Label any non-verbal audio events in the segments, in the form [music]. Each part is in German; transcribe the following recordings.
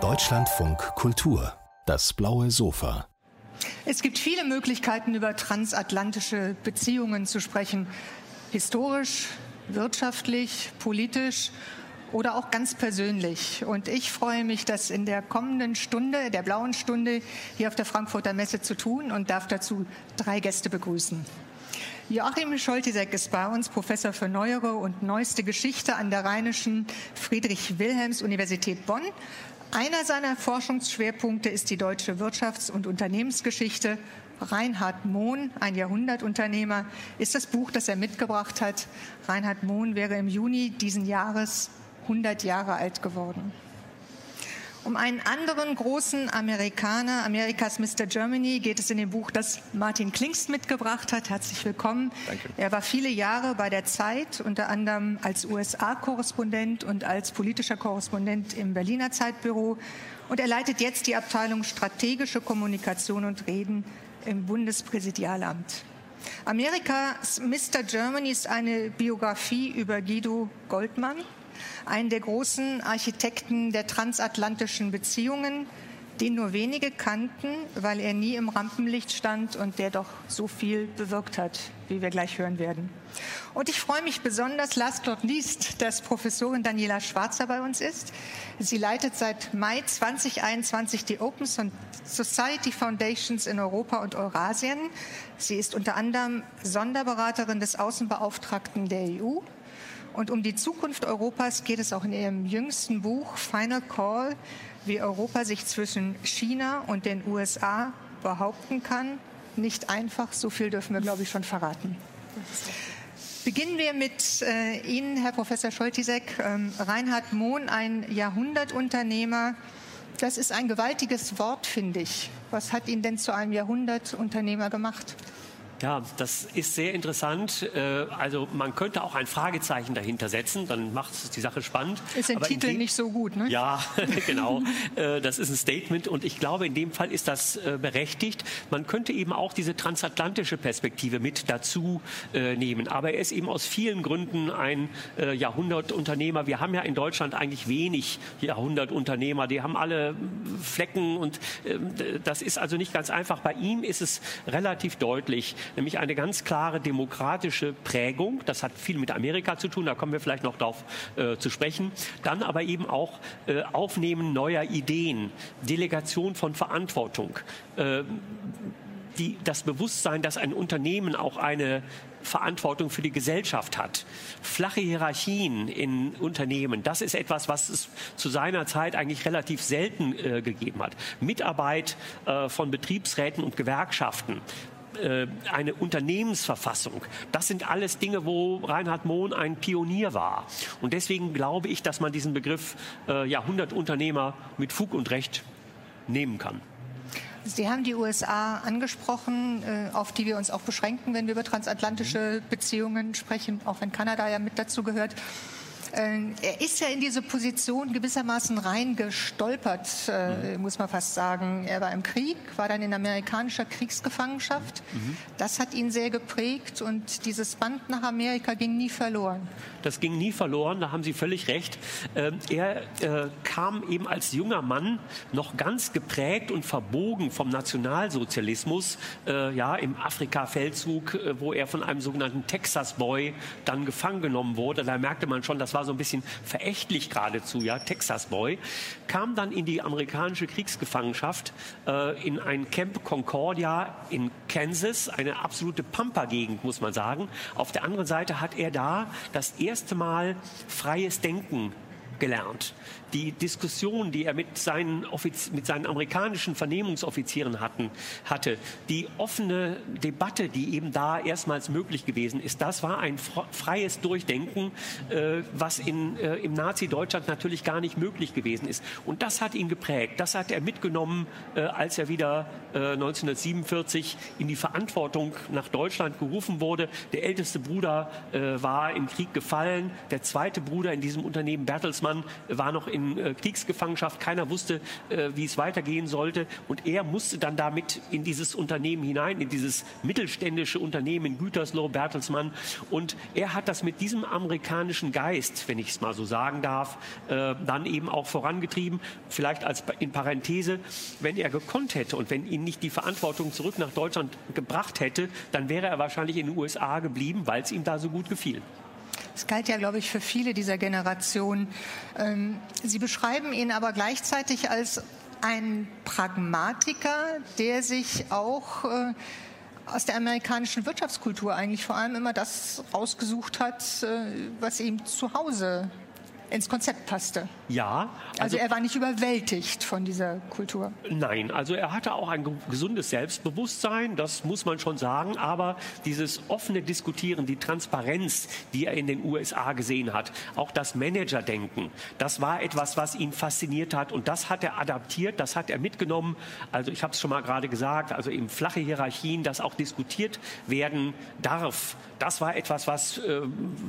Deutschlandfunk Kultur, das blaue Sofa. Es gibt viele Möglichkeiten, über transatlantische Beziehungen zu sprechen. Historisch, wirtschaftlich, politisch oder auch ganz persönlich. Und ich freue mich, das in der kommenden Stunde, der blauen Stunde, hier auf der Frankfurter Messe zu tun und darf dazu drei Gäste begrüßen. Joachim Scholtisek ist bei uns Professor für Neuere und Neueste Geschichte an der Rheinischen Friedrich-Wilhelms-Universität Bonn. Einer seiner Forschungsschwerpunkte ist die deutsche Wirtschafts- und Unternehmensgeschichte. Reinhard Mohn, ein Jahrhundertunternehmer, ist das Buch, das er mitgebracht hat. Reinhard Mohn wäre im Juni diesen Jahres 100 Jahre alt geworden. Um einen anderen großen Amerikaner, Amerikas Mr. Germany, geht es in dem Buch, das Martin Klingst mitgebracht hat. Herzlich willkommen. Danke. Er war viele Jahre bei der Zeit, unter anderem als USA-Korrespondent und als politischer Korrespondent im Berliner Zeitbüro. Und er leitet jetzt die Abteilung Strategische Kommunikation und Reden im Bundespräsidialamt. Amerikas Mr. Germany ist eine Biografie über Guido Goldmann, einen der großen Architekten der transatlantischen Beziehungen, den nur wenige kannten, weil er nie im Rampenlicht stand und der doch so viel bewirkt hat, wie wir gleich hören werden. Und ich freue mich besonders, last not least, dass Professorin Daniela Schwarzer bei uns ist. Sie leitet seit Mai 2021 die Open Society Foundations in Europa und Eurasien. Sie ist unter anderem Sonderberaterin des Außenbeauftragten der EU und um die Zukunft Europas geht es auch in ihrem jüngsten Buch Final Call, wie Europa sich zwischen China und den USA behaupten kann. Nicht einfach, so viel dürfen wir, glaube ich, schon verraten. Beginnen wir mit äh, Ihnen, Herr Professor Scholtisek. Ähm, Reinhard Mohn, ein Jahrhundertunternehmer. Das ist ein gewaltiges Wort, finde ich. Was hat ihn denn zu einem Jahrhundertunternehmer gemacht? Ja, das ist sehr interessant. Äh, also man könnte auch ein Fragezeichen dahinter setzen, dann macht es die Sache spannend. Ist der Titel nicht so gut, ne? Ja, [laughs] genau. Äh, das ist ein Statement und ich glaube, in dem Fall ist das äh, berechtigt. Man könnte eben auch diese transatlantische Perspektive mit dazu nehmen. Aber er ist eben aus vielen Gründen ein Jahrhundertunternehmer. Wir haben ja in Deutschland eigentlich wenig Jahrhundertunternehmer. Die haben alle Flecken und das ist also nicht ganz einfach. Bei ihm ist es relativ deutlich nämlich eine ganz klare demokratische Prägung. Das hat viel mit Amerika zu tun, da kommen wir vielleicht noch darauf äh, zu sprechen. Dann aber eben auch äh, Aufnehmen neuer Ideen, Delegation von Verantwortung. Äh, die, das Bewusstsein, dass ein Unternehmen auch eine Verantwortung für die Gesellschaft hat. Flache Hierarchien in Unternehmen, das ist etwas, was es zu seiner Zeit eigentlich relativ selten äh, gegeben hat. Mitarbeit äh, von Betriebsräten und Gewerkschaften, äh, eine Unternehmensverfassung. Das sind alles Dinge, wo Reinhard Mohn ein Pionier war. Und deswegen glaube ich, dass man diesen Begriff äh, Jahrhundertunternehmer mit Fug und Recht nehmen kann. Sie haben die USA angesprochen, äh, auf die wir uns auch beschränken, wenn wir über transatlantische Beziehungen sprechen, auch wenn Kanada ja mit dazu gehört. Ähm, er ist ja in diese Position gewissermaßen reingestolpert, äh, mhm. muss man fast sagen. Er war im Krieg, war dann in amerikanischer Kriegsgefangenschaft. Mhm. Das hat ihn sehr geprägt und dieses Band nach Amerika ging nie verloren. Das ging nie verloren, da haben Sie völlig recht. Ähm, er äh, kam eben als junger Mann noch ganz geprägt und verbogen vom Nationalsozialismus, äh, ja, im Afrika-Feldzug, äh, wo er von einem sogenannten Texas-Boy dann gefangen genommen wurde. Da merkte man schon, war so ein bisschen verächtlich geradezu, ja, Texas Boy, kam dann in die amerikanische Kriegsgefangenschaft äh, in ein Camp Concordia in Kansas, eine absolute Pampa-Gegend, muss man sagen. Auf der anderen Seite hat er da das erste Mal freies Denken gelernt die Diskussion, die er mit seinen, Offiz mit seinen amerikanischen Vernehmungsoffizieren hatten, hatte, die offene Debatte, die eben da erstmals möglich gewesen ist, das war ein freies Durchdenken, äh, was in, äh, im Nazi-Deutschland natürlich gar nicht möglich gewesen ist. Und das hat ihn geprägt. Das hat er mitgenommen, äh, als er wieder 1947 äh, in die Verantwortung nach Deutschland gerufen wurde. Der älteste Bruder äh, war im Krieg gefallen. Der zweite Bruder in diesem Unternehmen, Bertelsmann, Bertelsmann war noch in äh, Kriegsgefangenschaft. Keiner wusste, äh, wie es weitergehen sollte. Und er musste dann damit in dieses Unternehmen hinein, in dieses mittelständische Unternehmen in Gütersloh, Bertelsmann. Und er hat das mit diesem amerikanischen Geist, wenn ich es mal so sagen darf, äh, dann eben auch vorangetrieben. Vielleicht als in Parenthese, wenn er gekonnt hätte und wenn ihn nicht die Verantwortung zurück nach Deutschland gebracht hätte, dann wäre er wahrscheinlich in den USA geblieben, weil es ihm da so gut gefiel. Das galt ja, glaube ich, für viele dieser Generation. Ähm, Sie beschreiben ihn aber gleichzeitig als ein Pragmatiker, der sich auch äh, aus der amerikanischen Wirtschaftskultur eigentlich vor allem immer das rausgesucht hat, äh, was ihm zu Hause ins Konzept passte. Ja. Also, also, er war nicht überwältigt von dieser Kultur. Nein, also er hatte auch ein gesundes Selbstbewusstsein, das muss man schon sagen, aber dieses offene Diskutieren, die Transparenz, die er in den USA gesehen hat, auch das Managerdenken, das war etwas, was ihn fasziniert hat und das hat er adaptiert, das hat er mitgenommen. Also ich habe es schon mal gerade gesagt, also eben flache Hierarchien, das auch diskutiert werden darf. Das war etwas, was äh,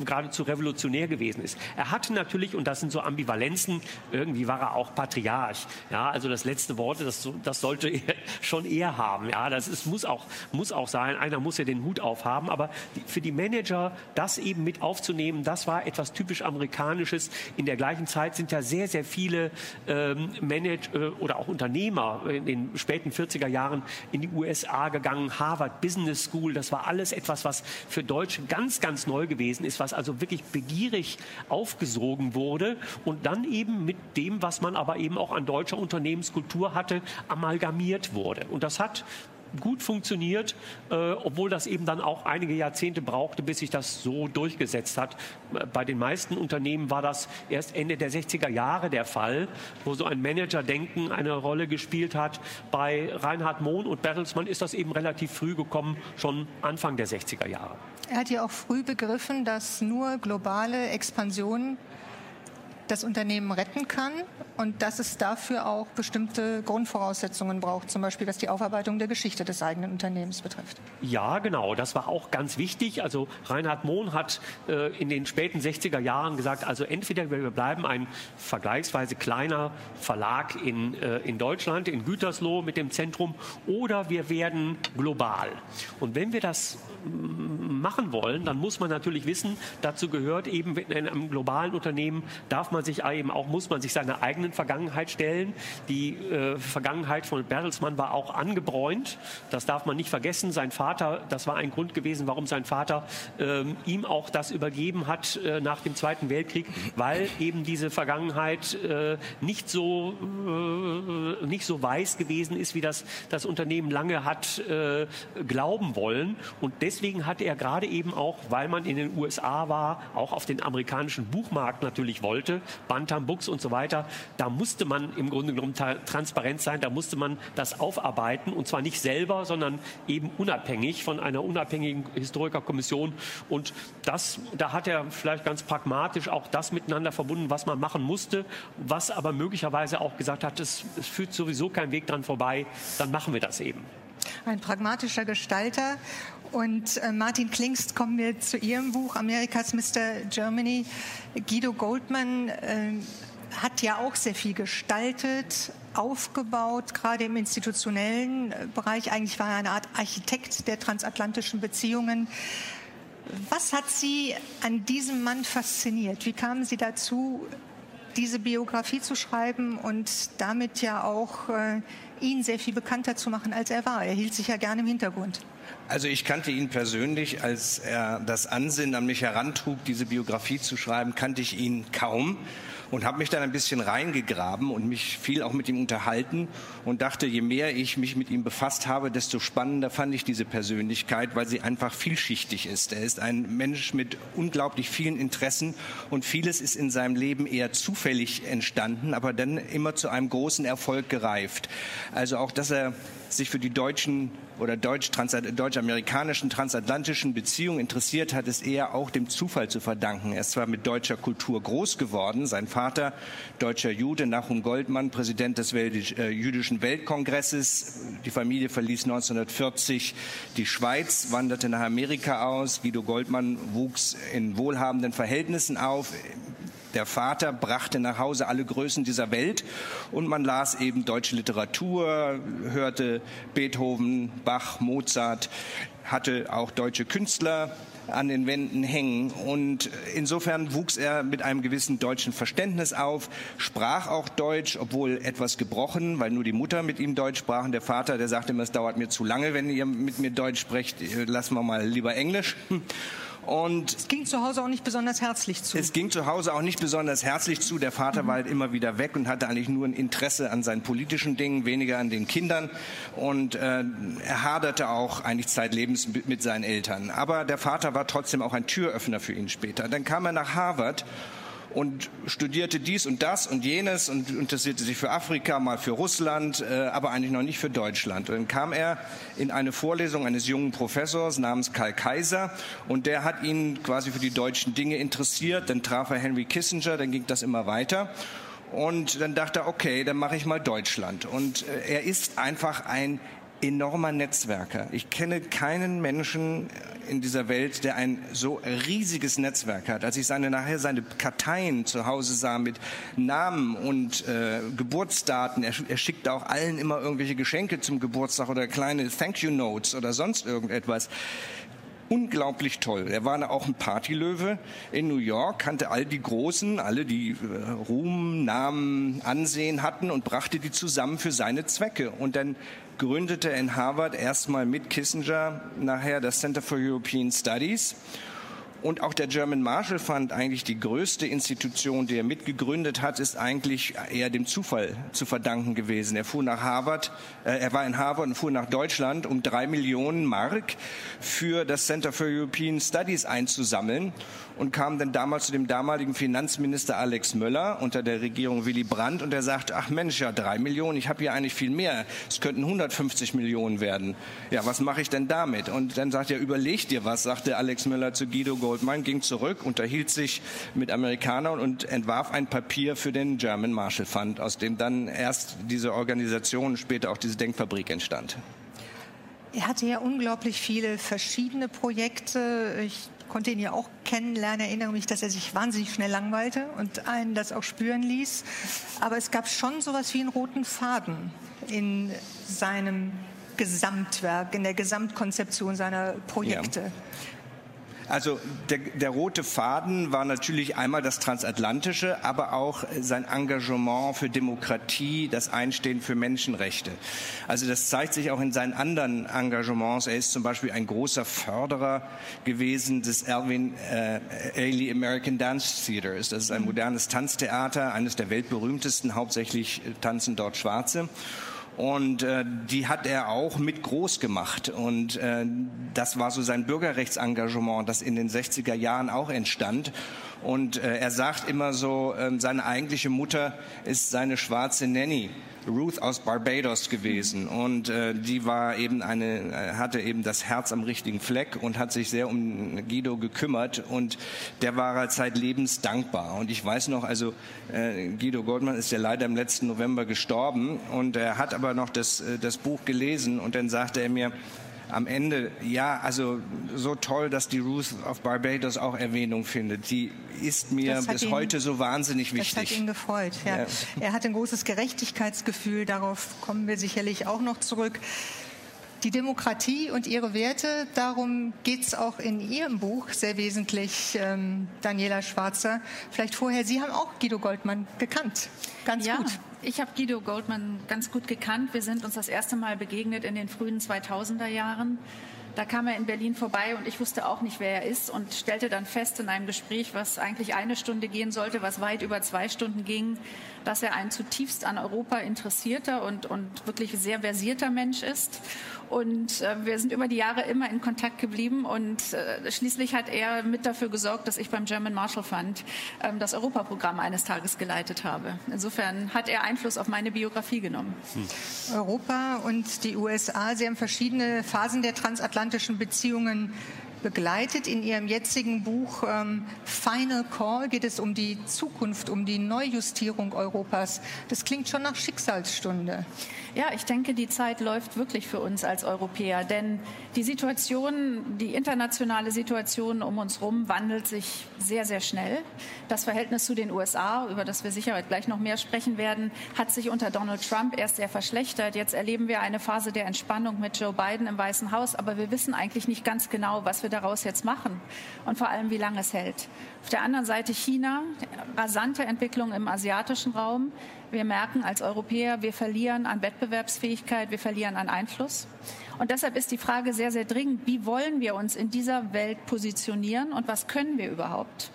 geradezu revolutionär gewesen ist. Er hatte natürlich und das sind so Ambivalenzen. Irgendwie war er auch Patriarch. Ja, also das letzte Wort, das, das sollte er [laughs] schon er haben. Ja, das ist, muss auch, muss auch sein. Einer muss ja den Hut aufhaben. Aber für die Manager, das eben mit aufzunehmen, das war etwas typisch Amerikanisches. In der gleichen Zeit sind ja sehr, sehr viele ähm, Manager äh, oder auch Unternehmer in den späten 40er Jahren in die USA gegangen. Harvard Business School, das war alles etwas, was für Deutsche ganz, ganz neu gewesen ist, was also wirklich begierig aufgesogen wurde und dann eben mit dem, was man aber eben auch an deutscher Unternehmenskultur hatte, amalgamiert wurde. Und das hat gut funktioniert, äh, obwohl das eben dann auch einige Jahrzehnte brauchte, bis sich das so durchgesetzt hat. Bei den meisten Unternehmen war das erst Ende der 60er Jahre der Fall, wo so ein Managerdenken eine Rolle gespielt hat. Bei Reinhard Mohn und Bertelsmann ist das eben relativ früh gekommen, schon Anfang der 60er Jahre. Er hat ja auch früh begriffen, dass nur globale Expansion das Unternehmen retten kann und dass es dafür auch bestimmte Grundvoraussetzungen braucht, zum Beispiel was die Aufarbeitung der Geschichte des eigenen Unternehmens betrifft. Ja, genau, das war auch ganz wichtig. Also Reinhard Mohn hat äh, in den späten 60er Jahren gesagt, also entweder wir bleiben ein vergleichsweise kleiner Verlag in, äh, in Deutschland, in Gütersloh mit dem Zentrum, oder wir werden global. Und wenn wir das machen wollen, dann muss man natürlich wissen, dazu gehört eben in einem globalen Unternehmen darf man sich eben auch, muss man sich seiner eigenen Vergangenheit stellen. Die äh, Vergangenheit von Bertelsmann war auch angebräunt. Das darf man nicht vergessen. Sein Vater, das war ein Grund gewesen, warum sein Vater äh, ihm auch das übergeben hat äh, nach dem Zweiten Weltkrieg, weil eben diese Vergangenheit äh, nicht so äh, nicht so weiß gewesen ist, wie das das Unternehmen lange hat äh, glauben wollen. Und deswegen hat er gerade eben auch, weil man in den USA war, auch auf den amerikanischen Buchmarkt natürlich wollte, Bantam Books und so weiter, da musste man im Grunde genommen transparent sein, da musste man das aufarbeiten und zwar nicht selber, sondern eben unabhängig von einer unabhängigen Historikerkommission. Und das, da hat er vielleicht ganz pragmatisch auch das miteinander verbunden, was man machen musste, was aber möglicherweise auch gesagt hat, es, es führt sowieso kein Weg dran vorbei, dann machen wir das eben. Ein pragmatischer Gestalter. Und äh, Martin Klingst, kommen wir zu Ihrem Buch Amerikas Mr. Germany. Guido Goldman äh, hat ja auch sehr viel gestaltet, aufgebaut, gerade im institutionellen äh, Bereich. Eigentlich war er eine Art Architekt der transatlantischen Beziehungen. Was hat Sie an diesem Mann fasziniert? Wie kamen Sie dazu, diese Biografie zu schreiben und damit ja auch äh, ihn sehr viel bekannter zu machen, als er war. Er hielt sich ja gerne im Hintergrund. Also ich kannte ihn persönlich, als er das Ansinnen an mich herantrug, diese Biografie zu schreiben, kannte ich ihn kaum und habe mich dann ein bisschen reingegraben und mich viel auch mit ihm unterhalten und dachte, je mehr ich mich mit ihm befasst habe, desto spannender fand ich diese Persönlichkeit, weil sie einfach vielschichtig ist. Er ist ein Mensch mit unglaublich vielen Interessen und vieles ist in seinem Leben eher zufällig entstanden, aber dann immer zu einem großen Erfolg gereift. Also auch, dass er sich für die deutschen oder deutsch-amerikanischen transatlantischen Beziehungen interessiert hat, ist eher auch dem Zufall zu verdanken. Er ist zwar mit deutscher Kultur groß geworden, sein Vater, deutscher Jude, Nachum Goldmann, Präsident des äh, jüdischen Weltkongresses. Die Familie verließ 1940 die Schweiz, wanderte nach Amerika aus. Guido Goldmann wuchs in wohlhabenden Verhältnissen auf Der Vater brachte nach Hause alle Größen dieser Welt und man las eben deutsche Literatur, hörte Beethoven, Bach, Mozart, hatte auch deutsche Künstler an den Wänden hängen. Und insofern wuchs er mit einem gewissen deutschen Verständnis auf, sprach auch Deutsch, obwohl etwas gebrochen, weil nur die Mutter mit ihm Deutsch sprach und der Vater, der sagte immer, es dauert mir zu lange, wenn ihr mit mir Deutsch sprecht, lassen wir mal lieber Englisch. Und es ging zu Hause auch nicht besonders herzlich zu. Es ging zu Hause auch nicht besonders herzlich zu. Der Vater mhm. war halt immer wieder weg und hatte eigentlich nur ein Interesse an seinen politischen Dingen, weniger an den Kindern. Und äh, er haderte auch eigentlich zeitlebens mit seinen Eltern. Aber der Vater war trotzdem auch ein Türöffner für ihn später. Dann kam er nach Harvard und studierte dies und das und jenes und interessierte sich für Afrika, mal für Russland, äh, aber eigentlich noch nicht für Deutschland. Und dann kam er in eine Vorlesung eines jungen Professors namens Karl Kaiser und der hat ihn quasi für die deutschen Dinge interessiert. Dann traf er Henry Kissinger, dann ging das immer weiter. Und dann dachte er, okay, dann mache ich mal Deutschland. Und äh, er ist einfach ein enormer Netzwerker. Ich kenne keinen Menschen in dieser Welt, der ein so riesiges Netzwerk hat. Als ich seine nachher seine Karteien zu Hause sah mit Namen und äh, Geburtsdaten, er, er schickte auch allen immer irgendwelche Geschenke zum Geburtstag oder kleine Thank you Notes oder sonst irgendetwas unglaublich toll. Er war auch ein Partylöwe in New York, kannte all die Großen, alle, die äh, Ruhm, Namen, Ansehen hatten und brachte die zusammen für seine Zwecke. Und dann gründete in Harvard erstmal mit Kissinger nachher das Center for European Studies und auch der German Marshall Fund, eigentlich die größte Institution, die er mitgegründet hat, ist eigentlich eher dem Zufall zu verdanken gewesen. Er fuhr nach Harvard, äh, er war in Harvard und fuhr nach Deutschland, um drei Millionen Mark für das Center for European Studies einzusammeln und kam dann damals zu dem damaligen Finanzminister Alex Möller unter der Regierung Willy Brandt und er sagte, ach Mensch, ja drei Millionen, ich habe hier eigentlich viel mehr, es könnten 150 Millionen werden. Ja, was mache ich denn damit? Und dann sagt er, überleg dir was, sagte Alex Möller zu Guido Gold Goldman ging zurück, unterhielt sich mit Amerikanern und entwarf ein Papier für den German Marshall Fund, aus dem dann erst diese Organisation, später auch diese Denkfabrik entstand. Er hatte ja unglaublich viele verschiedene Projekte. Ich konnte ihn ja auch kennenlernen, erinnere mich, dass er sich wahnsinnig schnell langweilte und einen das auch spüren ließ. Aber es gab schon so etwas wie einen roten Faden in seinem Gesamtwerk, in der Gesamtkonzeption seiner Projekte. Ja. Also der, der, rote Faden war natürlich einmal das Transatlantische, aber auch sein Engagement für Demokratie, das Einstehen für Menschenrechte. Also das zeigt sich auch in seinen anderen Engagements. Er ist zum Beispiel ein großer Förderer gewesen des Erwin äh, Ailey American Dance Theaters. Das ist ein modernes Tanztheater, eines der weltberühmtesten, hauptsächlich tanzen dort Schwarze. Und äh, die hat er auch mit groß gemacht. Und äh, das war so sein Bürgerrechtsengagement, das in den 60er Jahren auch entstand. Und äh, er sagt immer so, äh, seine eigentliche Mutter ist seine schwarze Nanny. Ruth aus Barbados gewesen. Und äh, die war eben eine äh, hatte eben das Herz am richtigen Fleck und hat sich sehr um Guido gekümmert. Und der war halt zeitlebens dankbar. Und ich weiß noch also äh, Guido Goldmann ist ja leider im letzten November gestorben. Und er hat aber noch das äh, das Buch gelesen. Und dann sagte er mir am Ende, ja, also so toll, dass die Ruth of Barbados auch Erwähnung findet. Die ist mir bis ihn, heute so wahnsinnig wichtig. Das hat ihn gefreut. Ja. ja. Er hat ein großes Gerechtigkeitsgefühl. Darauf kommen wir sicherlich auch noch zurück. Die Demokratie und ihre Werte, darum geht es auch in Ihrem Buch sehr wesentlich, ähm, Daniela Schwarzer. Vielleicht vorher, Sie haben auch Guido Goldmann gekannt. Ganz ja, gut. Ich habe Guido Goldman ganz gut gekannt. Wir sind uns das erste Mal begegnet in den frühen 2000er Jahren. Da kam er in Berlin vorbei und ich wusste auch nicht, wer er ist und stellte dann fest in einem Gespräch, was eigentlich eine Stunde gehen sollte, was weit über zwei Stunden ging, dass er ein zutiefst an Europa interessierter und, und wirklich sehr versierter Mensch ist. Und äh, wir sind über die Jahre immer in Kontakt geblieben und äh, schließlich hat er mit dafür gesorgt, dass ich beim German Marshall Fund äh, das Europaprogramm eines Tages geleitet habe. Insofern hat er Einfluss auf meine Biografie genommen. Hm. Europa und die USA, Sie haben verschiedene Phasen der transatlantischen Beziehungen begleitet. In Ihrem jetzigen Buch ähm, Final Call geht es um die Zukunft, um die Neujustierung Europas. Das klingt schon nach Schicksalsstunde. Ja, ich denke, die Zeit läuft wirklich für uns als Europäer, denn die Situation, die internationale Situation um uns herum wandelt sich sehr, sehr schnell. Das Verhältnis zu den USA, über das wir sicher gleich noch mehr sprechen werden, hat sich unter Donald Trump erst sehr verschlechtert. Jetzt erleben wir eine Phase der Entspannung mit Joe Biden im Weißen Haus, aber wir wissen eigentlich nicht ganz genau, was wir daraus jetzt machen und vor allem, wie lange es hält. Auf der anderen Seite China, rasante Entwicklung im asiatischen Raum. Wir merken als Europäer, wir verlieren an Wettbewerbsfähigkeit, wir verlieren an Einfluss. Und deshalb ist die Frage sehr, sehr dringend, wie wollen wir uns in dieser Welt positionieren und was können wir überhaupt?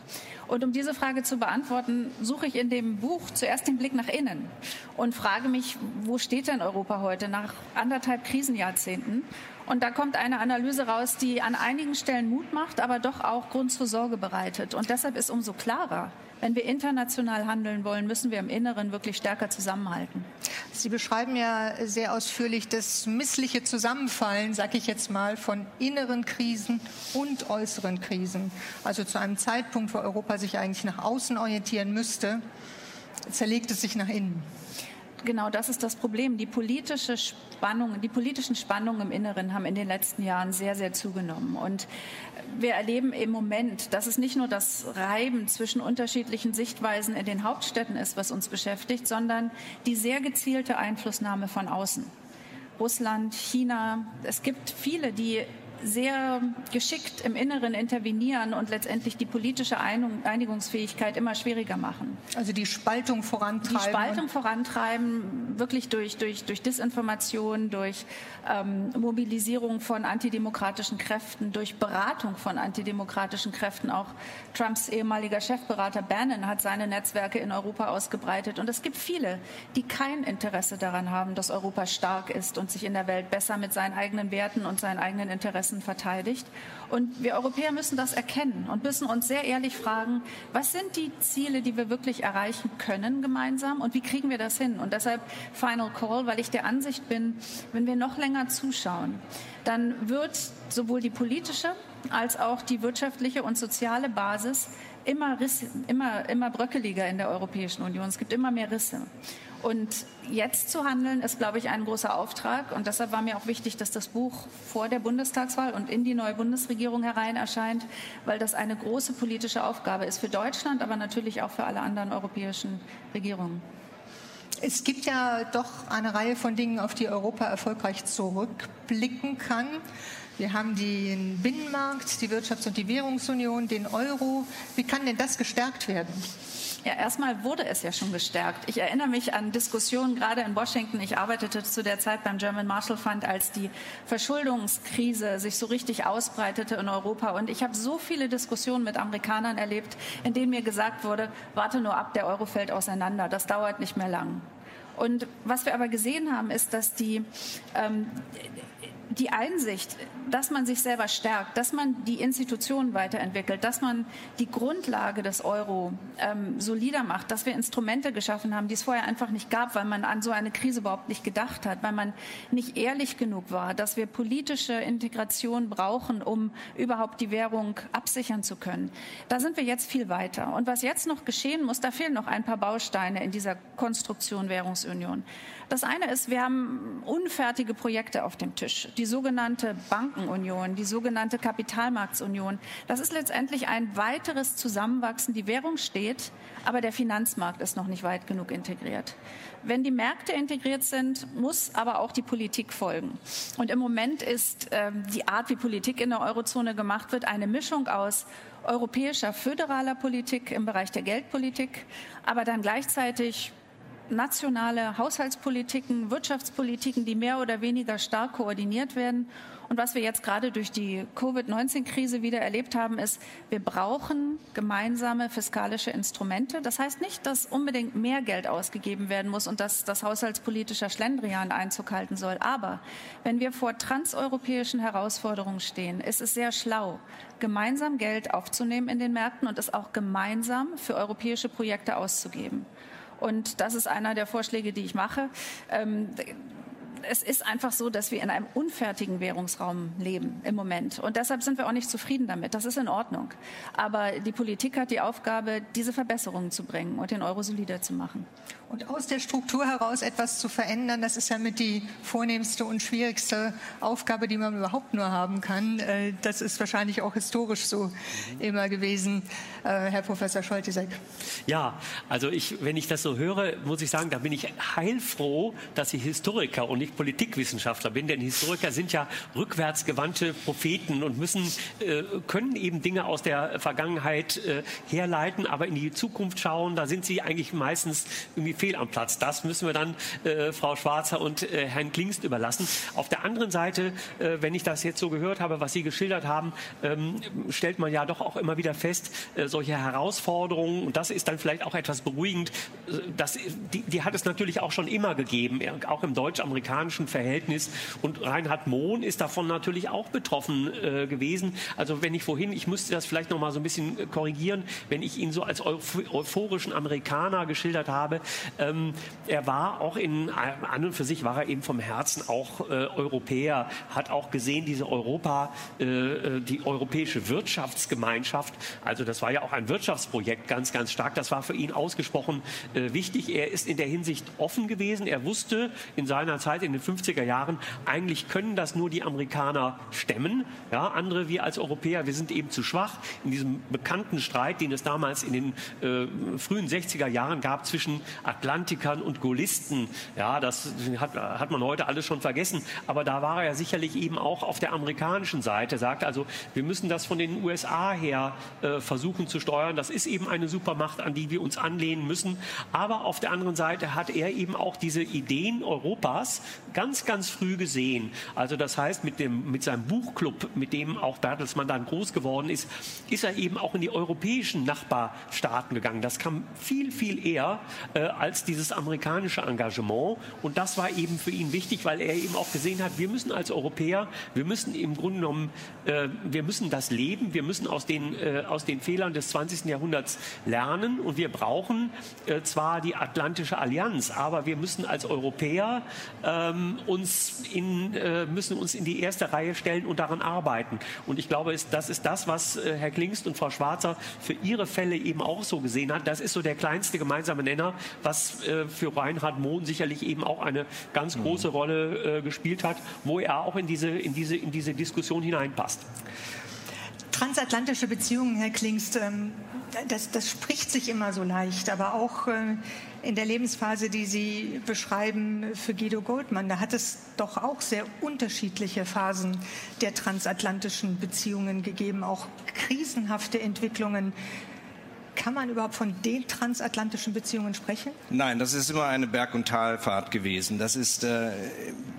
Und um diese Frage zu beantworten, suche ich in dem Buch zuerst den Blick nach innen und frage mich, wo steht denn Europa heute nach anderthalb Krisenjahrzehnten? Und da kommt eine Analyse raus, die an einigen Stellen Mut macht, aber doch auch Grund zur Sorge bereitet. Und deshalb ist umso klarer, wenn wir international handeln wollen, müssen wir im Inneren wirklich stärker zusammenhalten. Sie beschreiben ja sehr ausführlich das missliche Zusammenfallen, sage ich jetzt mal, von inneren Krisen und äußeren Krisen. Also zu einem Zeitpunkt, wo Europa sich eigentlich nach außen orientieren müsste, zerlegt es sich nach innen genau das ist das Problem. Die politische Spannung, die politischen Spannungen im Inneren haben in den letzten Jahren sehr, sehr zugenommen. Und wir erleben im Moment, dass es nicht nur das Reiben zwischen unterschiedlichen Sichtweisen in den Hauptstädten ist, was uns beschäftigt, sondern die sehr gezielte Einflussnahme von außen. Russland, China. Es gibt viele, die sehr geschickt im Inneren intervenieren und letztendlich die politische Einigungsfähigkeit immer schwieriger machen. Also die Spaltung vorantreiben. Die Spaltung vorantreiben, wirklich durch, durch, durch Disinformation, durch ähm, Mobilisierung von antidemokratischen Kräften, durch Beratung von antidemokratischen Kräften. Auch Trumps ehemaliger Chefberater Bannon hat seine Netzwerke in Europa ausgebreitet. Und es gibt viele, die kein Interesse daran haben, dass Europa stark ist und sich in der Welt besser mit seinen eigenen Werten und seinen eigenen Interessen verteidigt. Und wir Europäer müssen das erkennen und müssen uns sehr ehrlich fragen, was sind die Ziele, die wir wirklich erreichen können gemeinsam und wie kriegen wir das hin? Und deshalb Final Call, weil ich der Ansicht bin, wenn wir noch länger zuschauen, dann wird sowohl die politische als auch die wirtschaftliche und soziale Basis immer, Risse, immer, immer bröckeliger in der Europäischen Union. Es gibt immer mehr Risse. Und jetzt zu handeln, ist, glaube ich, ein großer Auftrag. Und deshalb war mir auch wichtig, dass das Buch vor der Bundestagswahl und in die neue Bundesregierung herein erscheint, weil das eine große politische Aufgabe ist für Deutschland, aber natürlich auch für alle anderen europäischen Regierungen. Es gibt ja doch eine Reihe von Dingen, auf die Europa erfolgreich zurückblicken kann. Wir haben den Binnenmarkt, die Wirtschafts- und die Währungsunion, den Euro. Wie kann denn das gestärkt werden? Ja, erstmal wurde es ja schon gestärkt. Ich erinnere mich an Diskussionen gerade in Washington. Ich arbeitete zu der Zeit beim German Marshall Fund, als die Verschuldungskrise sich so richtig ausbreitete in Europa. Und ich habe so viele Diskussionen mit Amerikanern erlebt, in denen mir gesagt wurde, warte nur ab, der Euro fällt auseinander. Das dauert nicht mehr lang. Und was wir aber gesehen haben, ist, dass die, ähm, die Einsicht, dass man sich selber stärkt, dass man die Institutionen weiterentwickelt, dass man die Grundlage des Euro ähm, solider macht, dass wir Instrumente geschaffen haben, die es vorher einfach nicht gab, weil man an so eine Krise überhaupt nicht gedacht hat, weil man nicht ehrlich genug war, dass wir politische Integration brauchen, um überhaupt die Währung absichern zu können. Da sind wir jetzt viel weiter. Und was jetzt noch geschehen muss, da fehlen noch ein paar Bausteine in dieser Konstruktion Währungsunion. Das eine ist, wir haben unfertige Projekte auf dem Tisch. Die sogenannte Bankenunion, die sogenannte Kapitalmarktsunion. Das ist letztendlich ein weiteres Zusammenwachsen. Die Währung steht, aber der Finanzmarkt ist noch nicht weit genug integriert. Wenn die Märkte integriert sind, muss aber auch die Politik folgen. Und im Moment ist äh, die Art, wie Politik in der Eurozone gemacht wird, eine Mischung aus europäischer föderaler Politik im Bereich der Geldpolitik, aber dann gleichzeitig nationale Haushaltspolitiken, Wirtschaftspolitiken, die mehr oder weniger stark koordiniert werden. Und was wir jetzt gerade durch die Covid-19-Krise wieder erlebt haben, ist, wir brauchen gemeinsame fiskalische Instrumente. Das heißt nicht, dass unbedingt mehr Geld ausgegeben werden muss und dass das haushaltspolitischer Schlendrian Einzug halten soll. Aber wenn wir vor transeuropäischen Herausforderungen stehen, ist es sehr schlau, gemeinsam Geld aufzunehmen in den Märkten und es auch gemeinsam für europäische Projekte auszugeben. Und das ist einer der Vorschläge, die ich mache. Es ist einfach so, dass wir in einem unfertigen Währungsraum leben im Moment. Und deshalb sind wir auch nicht zufrieden damit. Das ist in Ordnung. Aber die Politik hat die Aufgabe, diese Verbesserungen zu bringen und den Euro solider zu machen. Und aus der Struktur heraus etwas zu verändern, das ist ja mit die vornehmste und schwierigste Aufgabe, die man überhaupt nur haben kann. Äh, das ist wahrscheinlich auch historisch so immer gewesen, äh, Herr Professor Scholtisek. Ja, also ich, wenn ich das so höre, muss ich sagen, da bin ich heilfroh, dass ich Historiker und nicht Politikwissenschaftler bin, denn Historiker sind ja rückwärtsgewandte Propheten und müssen, äh, können eben Dinge aus der Vergangenheit herleiten, aber in die Zukunft schauen, da sind sie eigentlich meistens irgendwie fehl am Platz. Das müssen wir dann äh, Frau Schwarzer und äh, Herrn Klingst überlassen. Auf der anderen Seite, äh, wenn ich das jetzt so gehört habe, was Sie geschildert haben, ähm, stellt man ja doch auch immer wieder fest, äh, solche Herausforderungen, und das ist dann vielleicht auch etwas beruhigend, äh, das, die, die, hat es natürlich auch schon immer gegeben, auch im deutsch-amerikanischen Verhältnis. Und Reinhard Mohn ist davon natürlich auch betroffen äh, gewesen. Also wenn ich vorhin, ich müsste das vielleicht noch mal so ein bisschen korrigieren, wenn ich ihn so als euphorischen Amerikaner geschildert habe, ähm, er war auch in, an und für sich war er eben vom Herzen auch äh, Europäer, hat auch gesehen, diese Europa, äh, äh, die europäische Wirtschaftsgemeinschaft, also das war ja auch ein Wirtschaftsprojekt ganz, ganz stark, das war für ihn ausgesprochen äh, wichtig. Er ist in der Hinsicht offen gewesen. Er wusste in seiner Zeit in den 50er Jahren, eigentlich können das nur die Amerikaner stemmen. Ja, andere, wir als Europäer, wir sind eben zu schwach. In diesem bekannten Streit, den es damals in den äh, frühen 60er Jahren gab zwischen Atlantikern und Gaullisten. Ja, das hat, hat man heute alles schon vergessen. Aber da war er sicherlich eben auch auf der amerikanischen Seite, sagt also, wir müssen das von den USA her äh, versuchen zu steuern. Das ist eben eine Supermacht, an die wir uns anlehnen müssen. Aber auf der anderen Seite hat er eben auch diese Ideen Europas ganz, ganz früh gesehen. Also das heißt, mit, dem, mit seinem Buchclub, mit dem auch Bertelsmann dann groß geworden ist, ist er eben auch in die europäischen Nachbarstaaten gegangen. Das kam viel, viel eher äh, als dieses amerikanische Engagement. Und das war eben für ihn wichtig, weil er eben auch gesehen hat, wir müssen als Europäer, wir müssen im Grunde genommen, äh, wir müssen das leben, wir müssen aus den, äh, aus den Fehlern des 20. Jahrhunderts lernen und wir brauchen äh, zwar die Atlantische Allianz, aber wir müssen als Europäer ähm, uns in, äh, müssen uns in die erste Reihe stellen und daran arbeiten. Und ich glaube, das ist das, was äh, Herr Klingst und Frau Schwarzer für ihre Fälle eben auch so gesehen hat. Das ist so der kleinste gemeinsame Nenner, was äh, für Reinhard Mohn sicherlich eben auch eine ganz mhm. große Rolle äh, gespielt hat, wo er auch in diese, in diese, in diese Diskussion hineinpasst. Transatlantische Beziehungen, Herr Klingst, ähm, das, das spricht sich immer so leicht, aber auch äh, in der Lebensphase, die Sie beschreiben für Guido Goldmann, da hat es doch auch sehr unterschiedliche Phasen der transatlantischen Beziehungen gegeben, auch krisenhafte Entwicklungen. Kann man überhaupt von den transatlantischen Beziehungen sprechen? Nein, das ist immer eine Berg- und Talfahrt gewesen. Das ist äh,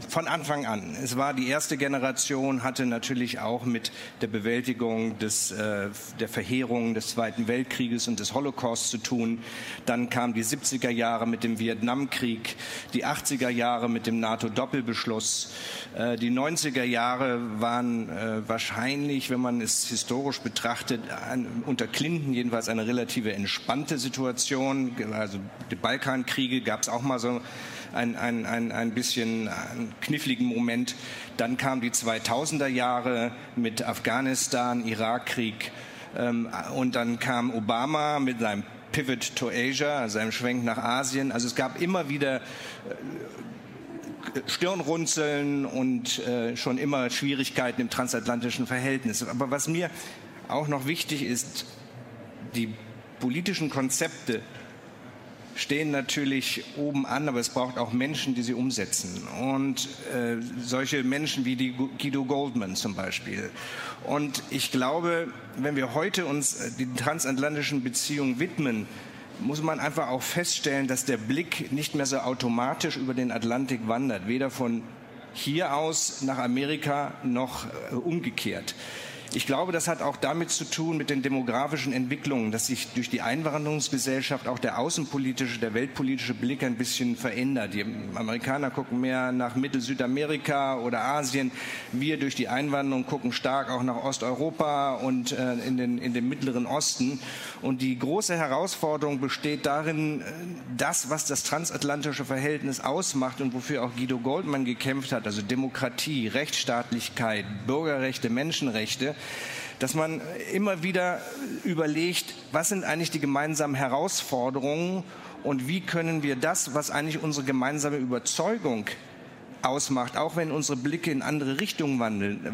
von Anfang an. Es war die erste Generation, hatte natürlich auch mit der Bewältigung des, äh, der Verheerung des Zweiten Weltkrieges und des Holocaust zu tun. Dann kamen die 70er Jahre mit dem Vietnamkrieg, die 80er Jahre mit dem NATO-Doppelbeschluss. Äh, die 90er Jahre waren äh, wahrscheinlich, wenn man es historisch betrachtet, ein, unter Clinton jedenfalls eine relativ relative entspannte Situation. Also die Balkankriege gab es auch mal so ein, ein, ein, ein bisschen einen kniffligen Moment. Dann kamen die 2000er Jahre mit Afghanistan, Irakkrieg. Ähm, und dann kam Obama mit seinem Pivot to Asia, seinem Schwenk nach Asien. Also es gab immer wieder äh, Stirnrunzeln und äh, schon immer Schwierigkeiten im transatlantischen Verhältnis. Aber was mir auch noch wichtig ist, die politischen Konzepte stehen natürlich oben an, aber es braucht auch Menschen, die sie umsetzen. Und äh, solche Menschen wie die Guido Goldman zum Beispiel. Und ich glaube, wenn wir heute uns äh, den transatlantischen Beziehungen widmen, muss man einfach auch feststellen, dass der Blick nicht mehr so automatisch über den Atlantik wandert, weder von hier aus nach Amerika noch äh, umgekehrt. Ich glaube, das hat auch damit zu tun mit den demografischen Entwicklungen, dass sich durch die Einwanderungsgesellschaft auch der außenpolitische, der weltpolitische Blick ein bisschen verändert. Die Amerikaner gucken mehr nach Mittel-Südamerika oder Asien. Wir durch die Einwanderung gucken stark auch nach Osteuropa und äh, in, den, in den Mittleren Osten. Und die große Herausforderung besteht darin, äh, das, was das transatlantische Verhältnis ausmacht und wofür auch Guido Goldmann gekämpft hat, also Demokratie, Rechtsstaatlichkeit, Bürgerrechte, Menschenrechte, dass man immer wieder überlegt, was sind eigentlich die gemeinsamen Herausforderungen und wie können wir das, was eigentlich unsere gemeinsame Überzeugung ausmacht, auch wenn unsere Blicke in andere Richtungen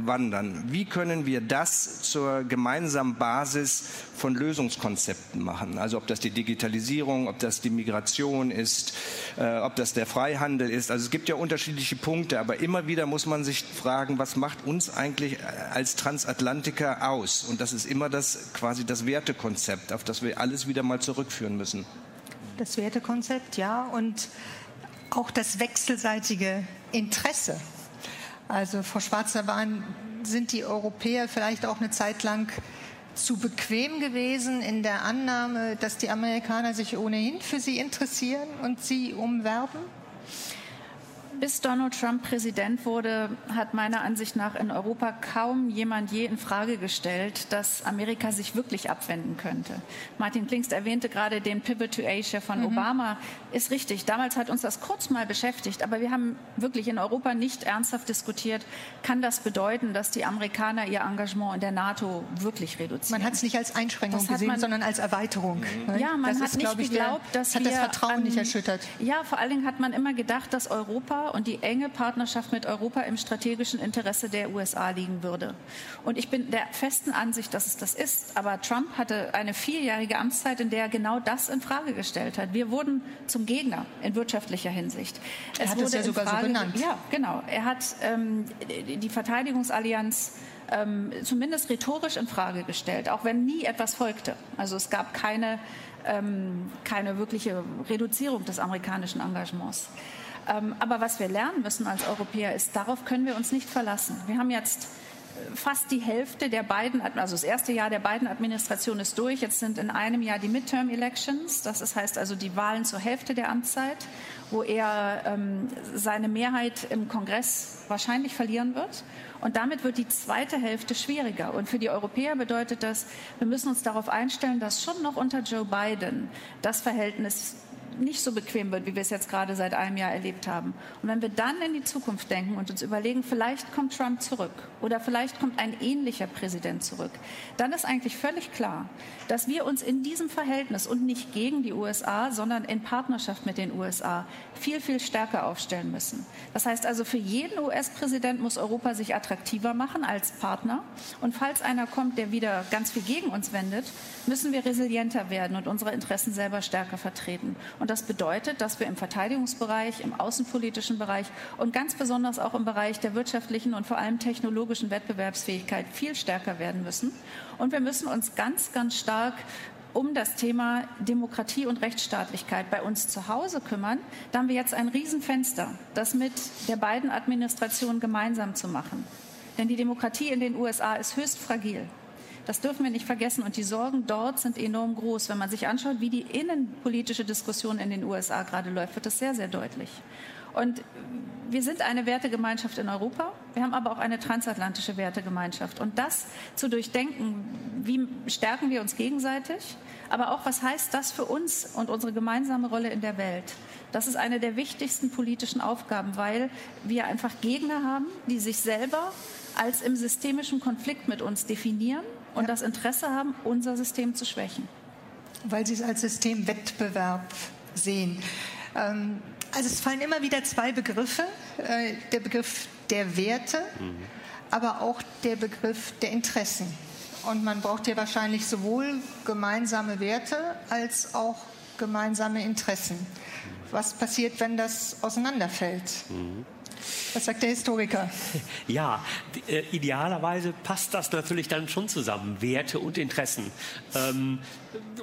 wandern. Wie können wir das zur gemeinsamen Basis von Lösungskonzepten machen? Also ob das die Digitalisierung, ob das die Migration ist, äh, ob das der Freihandel ist. Also es gibt ja unterschiedliche Punkte, aber immer wieder muss man sich fragen, was macht uns eigentlich als Transatlantiker aus? Und das ist immer das quasi das Wertekonzept, auf das wir alles wieder mal zurückführen müssen. Das Wertekonzept, ja. Und auch das wechselseitige Interesse. Also Frau Schwarzer waren, sind die Europäer vielleicht auch eine Zeit lang zu bequem gewesen in der Annahme, dass die Amerikaner sich ohnehin für sie interessieren und sie umwerben? Bis Donald Trump Präsident wurde, hat meiner Ansicht nach in Europa kaum jemand je in Frage gestellt, dass Amerika sich wirklich abwenden könnte. Martin Klingst erwähnte gerade den Pivot to Asia von mhm. Obama. Ist richtig. Damals hat uns das kurz mal beschäftigt, aber wir haben wirklich in Europa nicht ernsthaft diskutiert, kann das bedeuten, dass die Amerikaner ihr Engagement in der NATO wirklich reduzieren? Man hat es nicht als Einschränkung gesehen, man, sondern als Erweiterung. Mhm. Ja, man das hat ist, nicht geglaubt, der, dass hat wir, das Vertrauen ähm, nicht erschüttert. Ja, vor allen Dingen hat man immer gedacht, dass Europa und die enge Partnerschaft mit Europa im strategischen Interesse der USA liegen würde. Und ich bin der festen Ansicht, dass es das ist. Aber Trump hatte eine vierjährige Amtszeit, in der er genau das in Frage gestellt hat. Wir wurden zum Gegner in wirtschaftlicher Hinsicht. Er es hat es ja sogar Frage, so genannt. Ja, genau. Er hat ähm, die Verteidigungsallianz ähm, zumindest rhetorisch in Frage gestellt, auch wenn nie etwas folgte. Also es gab keine, ähm, keine wirkliche Reduzierung des amerikanischen Engagements. Ähm, aber was wir lernen müssen als Europäer ist, darauf können wir uns nicht verlassen. Wir haben jetzt äh, fast die Hälfte der beiden, also das erste Jahr der beiden Administrationen ist durch. Jetzt sind in einem Jahr die Midterm Elections. Das heißt also die Wahlen zur Hälfte der Amtszeit, wo er ähm, seine Mehrheit im Kongress wahrscheinlich verlieren wird. Und damit wird die zweite Hälfte schwieriger. Und für die Europäer bedeutet das, wir müssen uns darauf einstellen, dass schon noch unter Joe Biden das Verhältnis nicht so bequem wird, wie wir es jetzt gerade seit einem Jahr erlebt haben. Und wenn wir dann in die Zukunft denken und uns überlegen, vielleicht kommt Trump zurück oder vielleicht kommt ein ähnlicher Präsident zurück, dann ist eigentlich völlig klar, dass wir uns in diesem Verhältnis und nicht gegen die USA, sondern in Partnerschaft mit den USA viel, viel stärker aufstellen müssen. Das heißt also, für jeden US-Präsident muss Europa sich attraktiver machen als Partner. Und falls einer kommt, der wieder ganz viel gegen uns wendet, müssen wir resilienter werden und unsere Interessen selber stärker vertreten. Und das bedeutet, dass wir im Verteidigungsbereich, im außenpolitischen Bereich und ganz besonders auch im Bereich der wirtschaftlichen und vor allem technologischen Wettbewerbsfähigkeit viel stärker werden müssen. Und wir müssen uns ganz, ganz stark um das Thema Demokratie und Rechtsstaatlichkeit bei uns zu Hause kümmern. Da haben wir jetzt ein Riesenfenster, das mit der beiden Administrationen gemeinsam zu machen. Denn die Demokratie in den USA ist höchst fragil. Das dürfen wir nicht vergessen. Und die Sorgen dort sind enorm groß. Wenn man sich anschaut, wie die innenpolitische Diskussion in den USA gerade läuft, wird das sehr, sehr deutlich. Und wir sind eine Wertegemeinschaft in Europa, wir haben aber auch eine transatlantische Wertegemeinschaft. Und das zu durchdenken, wie stärken wir uns gegenseitig, aber auch was heißt das für uns und unsere gemeinsame Rolle in der Welt. Das ist eine der wichtigsten politischen Aufgaben, weil wir einfach Gegner haben, die sich selber als im systemischen Konflikt mit uns definieren und ja. das Interesse haben, unser System zu schwächen. Weil sie es als Systemwettbewerb sehen. Ähm, also es fallen immer wieder zwei Begriffe. Äh, der Begriff der Werte, mhm. aber auch der Begriff der Interessen. Und man braucht ja wahrscheinlich sowohl gemeinsame Werte als auch gemeinsame Interessen. Was passiert, wenn das auseinanderfällt? Mhm. Was sagt der Historiker? [laughs] Ja, äh, idealerweise passt das natürlich dann schon zusammen, Werte und Interessen. Ähm,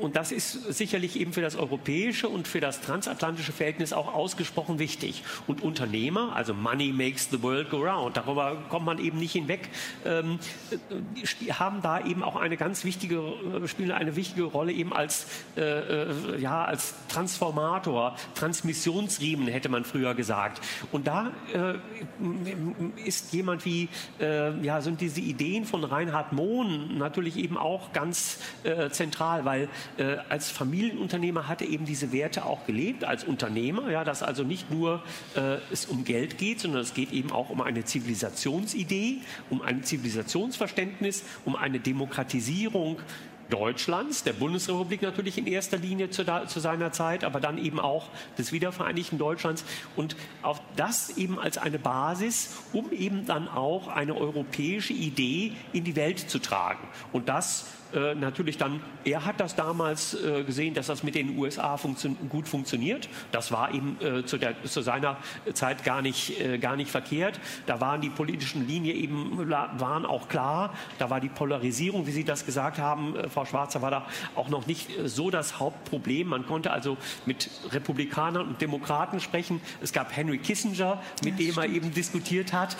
und das ist sicherlich eben für das europäische und für das transatlantische Verhältnis auch ausgesprochen wichtig. Und Unternehmer, also Money makes the world go round, darüber kommt man eben nicht hinweg, ähm, haben da eben auch eine ganz wichtige, äh, spielen eine wichtige Rolle eben als, äh, äh, ja, als Transformator, Transmissionsriemen hätte man früher gesagt. Und da äh, ist jemand wie, äh, ja, sind diese Ideen von Reinhard Mohn natürlich eben auch ganz äh, zentral, weil äh, als Familienunternehmer hat er eben diese Werte auch gelebt, als Unternehmer, ja, dass also nicht nur äh, es um Geld geht, sondern es geht eben auch um eine Zivilisationsidee, um ein Zivilisationsverständnis, um eine Demokratisierung Deutschlands, der Bundesrepublik natürlich in erster Linie zu, da, zu, seiner Zeit, aber dann eben auch des wiedervereinigten Deutschlands und auf das eben als eine Basis, um eben dann auch eine europäische Idee in die Welt zu tragen. Und das äh, natürlich dann, er hat das damals äh, gesehen, dass das mit den USA funktio gut funktioniert. Das war ihm äh, zu, der, zu, seiner Zeit gar nicht, äh, gar nicht verkehrt. Da waren die politischen Linien eben waren auch klar. Da war die Polarisierung, wie Sie das gesagt haben, äh, Frau Schwarzer, war da auch noch nicht so das Hauptproblem. Man konnte also mit Republikanern und Demokraten sprechen. Es gab Henry Kissinger, mit ja, dem er eben diskutiert hat.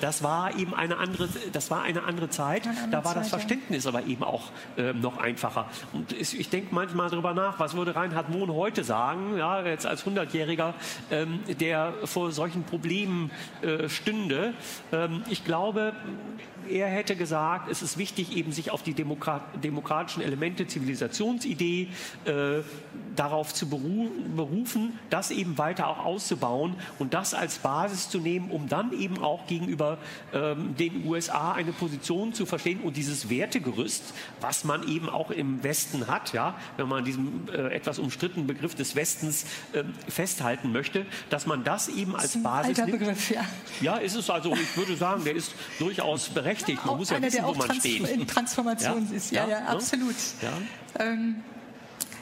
das war eben eine andere, das war eine andere Zeit. Eine andere da war Zeit, das Verständnis ja. aber eben auch äh, noch einfacher. Und ich denke manchmal darüber nach, was würde Reinhard Mohn heute sagen, ja, jetzt als 100-Jähriger, ähm, der vor solchen Problemen äh, stünde. Ähm, ich glaube, er hätte gesagt, es ist wichtig, eben sich auf die Demokrat demokratischen Elemente, Zivilisationsidee, äh, darauf zu beru berufen, das eben weiter auch auszubauen und das als Basis zu nehmen, um dann eben auch gegenüber ähm, den USA eine Position zu verstehen und dieses Wertegerüst, was man eben auch im Westen hat, ja, wenn man diesen äh, etwas umstrittenen Begriff des Westens äh, festhalten möchte, dass man das eben als das Basis alter nimmt. Begriff, ja. ja, ist es also, ich würde sagen, der ist durchaus berechtigt. Man muss ja wissen, wo man steht. In Transformation ja? ist. Ja, ja, ja absolut. Ja. Ähm,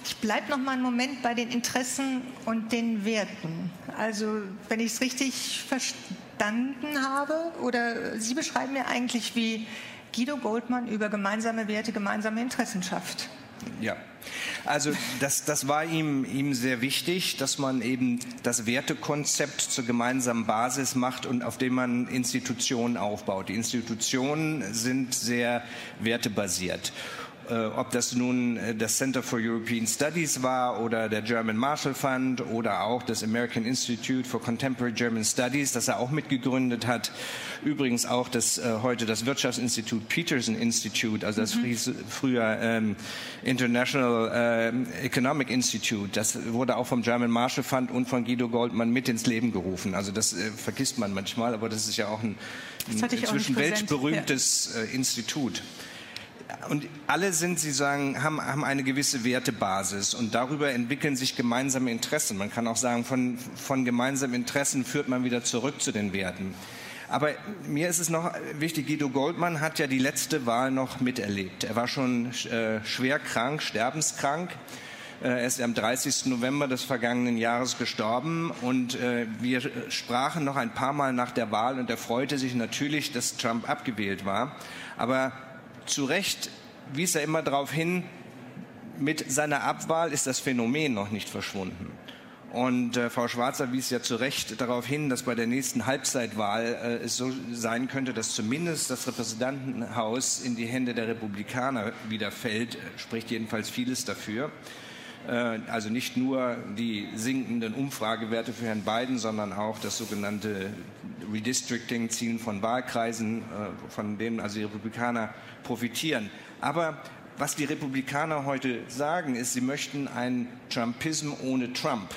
ich bleibe noch mal einen Moment bei den Interessen und den Werten. Also, wenn ich es richtig verstanden habe, oder Sie beschreiben mir eigentlich, wie Guido Goldmann über gemeinsame Werte, gemeinsame Interessen schafft. Ja, also das, das war ihm, ihm sehr wichtig, dass man eben das Wertekonzept zur gemeinsamen Basis macht und auf dem man Institutionen aufbaut. Die Institutionen sind sehr wertebasiert. Äh, ob das nun äh, das Center for European Studies war oder der German Marshall Fund oder auch das American Institute for Contemporary German Studies, das er auch mitgegründet hat. Übrigens auch das äh, heute das Wirtschaftsinstitut Peterson Institute, also das mhm. früher ähm, International ähm, Economic Institute. Das wurde auch vom German Marshall Fund und von Guido Goldman mit ins Leben gerufen. Also das äh, vergisst man manchmal, aber das ist ja auch ein, ein inzwischen weltberühmtes ja. äh, Institut und alle sind, Sie sagen, haben, haben eine gewisse Wertebasis und darüber entwickeln sich gemeinsame Interessen. Man kann auch sagen, von, von gemeinsamen Interessen führt man wieder zurück zu den Werten. Aber mir ist es noch wichtig, Guido Goldmann hat ja die letzte Wahl noch miterlebt. Er war schon äh, schwer krank, sterbenskrank. Äh, er ist am 30. November des vergangenen Jahres gestorben und äh, wir sprachen noch ein paar Mal nach der Wahl und er freute sich natürlich, dass Trump abgewählt war. Aber zu Recht wies er immer darauf hin, mit seiner Abwahl ist das Phänomen noch nicht verschwunden. Und äh, Frau Schwarzer wies ja zu Recht darauf hin, dass bei der nächsten Halbzeitwahl äh, es so sein könnte, dass zumindest das Repräsentantenhaus in die Hände der Republikaner wieder fällt, spricht jedenfalls vieles dafür. Äh, also nicht nur die sinkenden Umfragewerte für Herrn Biden, sondern auch das sogenannte Redistricting, Zielen von Wahlkreisen, äh, von denen also die Republikaner profitieren. Aber was die Republikaner heute sagen, ist, sie möchten einen Trumpism ohne Trump.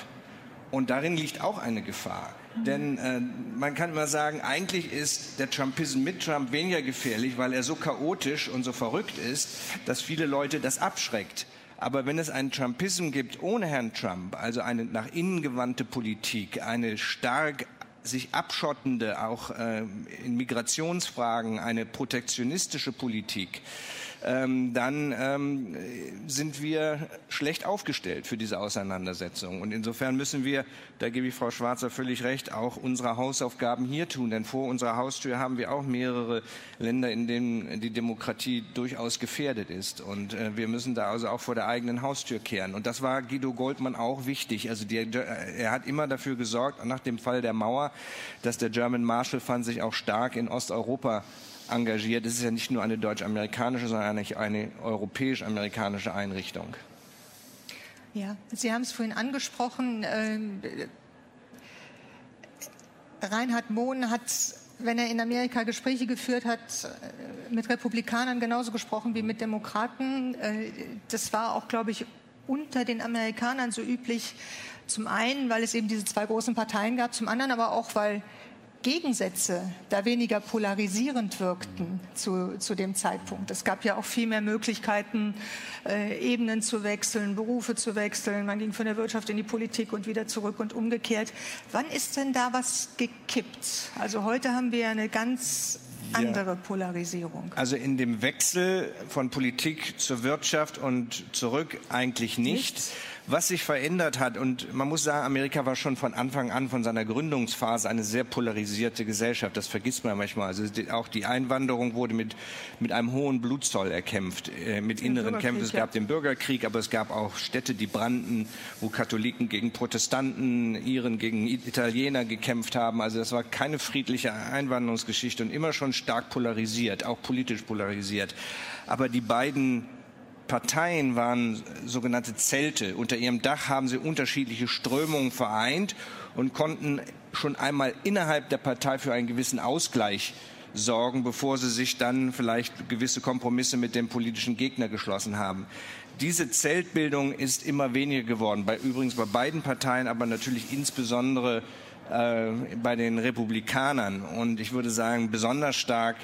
Und darin liegt auch eine Gefahr. Mhm. Denn äh, man kann immer sagen, eigentlich ist der Trumpism mit Trump weniger gefährlich, weil er so chaotisch und so verrückt ist, dass viele Leute das abschreckt. Aber wenn es einen Trumpism gibt ohne Herrn Trump, also eine nach innen gewandte Politik, eine stark sich abschottende, auch äh, in Migrationsfragen, eine protektionistische Politik, ähm, dann ähm, sind wir schlecht aufgestellt für diese Auseinandersetzung. Und insofern müssen wir, da gebe ich Frau Schwarzer völlig recht, auch unsere Hausaufgaben hier tun. Denn vor unserer Haustür haben wir auch mehrere Länder, in denen die Demokratie durchaus gefährdet ist. Und äh, wir müssen da also auch vor der eigenen Haustür kehren. Und das war Guido Goldmann auch wichtig. Also die, er hat immer dafür gesorgt, nach dem Fall der Mauer, dass der German Marshall Fund sich auch stark in Osteuropa engagiert. Es ist ja nicht nur eine deutsch-amerikanische, sondern eine, eine europäisch-amerikanische Einrichtung. Ja, Sie haben es vorhin angesprochen. Ähm, Reinhard Mohn hat, wenn er in Amerika Gespräche geführt hat, äh, mit Republikanern genauso gesprochen wie mit Demokraten. Äh, das war auch, glaube ich, unter den Amerikanern so üblich. Zum einen, weil es eben diese zwei großen Parteien gab, zum anderen aber auch, weil Gegensätze da weniger polarisierend wirkten zu, zu dem Zeitpunkt. Es gab ja auch viel mehr Möglichkeiten, äh, Ebenen zu wechseln, Berufe zu wechseln. Man ging von der Wirtschaft in die Politik und wieder zurück und umgekehrt. Wann ist denn da was gekippt? Also heute haben wir eine ganz andere Polarisierung. Also in dem Wechsel von Politik zur Wirtschaft und zurück eigentlich nicht. Nichts. Was sich verändert hat, und man muss sagen, Amerika war schon von Anfang an, von seiner Gründungsphase, eine sehr polarisierte Gesellschaft. Das vergisst man manchmal. Also auch die Einwanderung wurde mit, mit einem hohen Blutzoll erkämpft, äh, mit inneren Kämpfen. Es gab den Bürgerkrieg, aber es gab auch Städte, die brannten, wo Katholiken gegen Protestanten, Iren gegen Italiener gekämpft haben. Also das war keine friedliche Einwanderungsgeschichte und immer schon stark polarisiert, auch politisch polarisiert. Aber die beiden Parteien waren sogenannte Zelte. Unter ihrem Dach haben sie unterschiedliche Strömungen vereint und konnten schon einmal innerhalb der Partei für einen gewissen Ausgleich sorgen, bevor sie sich dann vielleicht gewisse Kompromisse mit dem politischen Gegner geschlossen haben. Diese Zeltbildung ist immer weniger geworden, bei, übrigens bei beiden Parteien, aber natürlich insbesondere äh, bei den Republikanern. Und ich würde sagen, besonders stark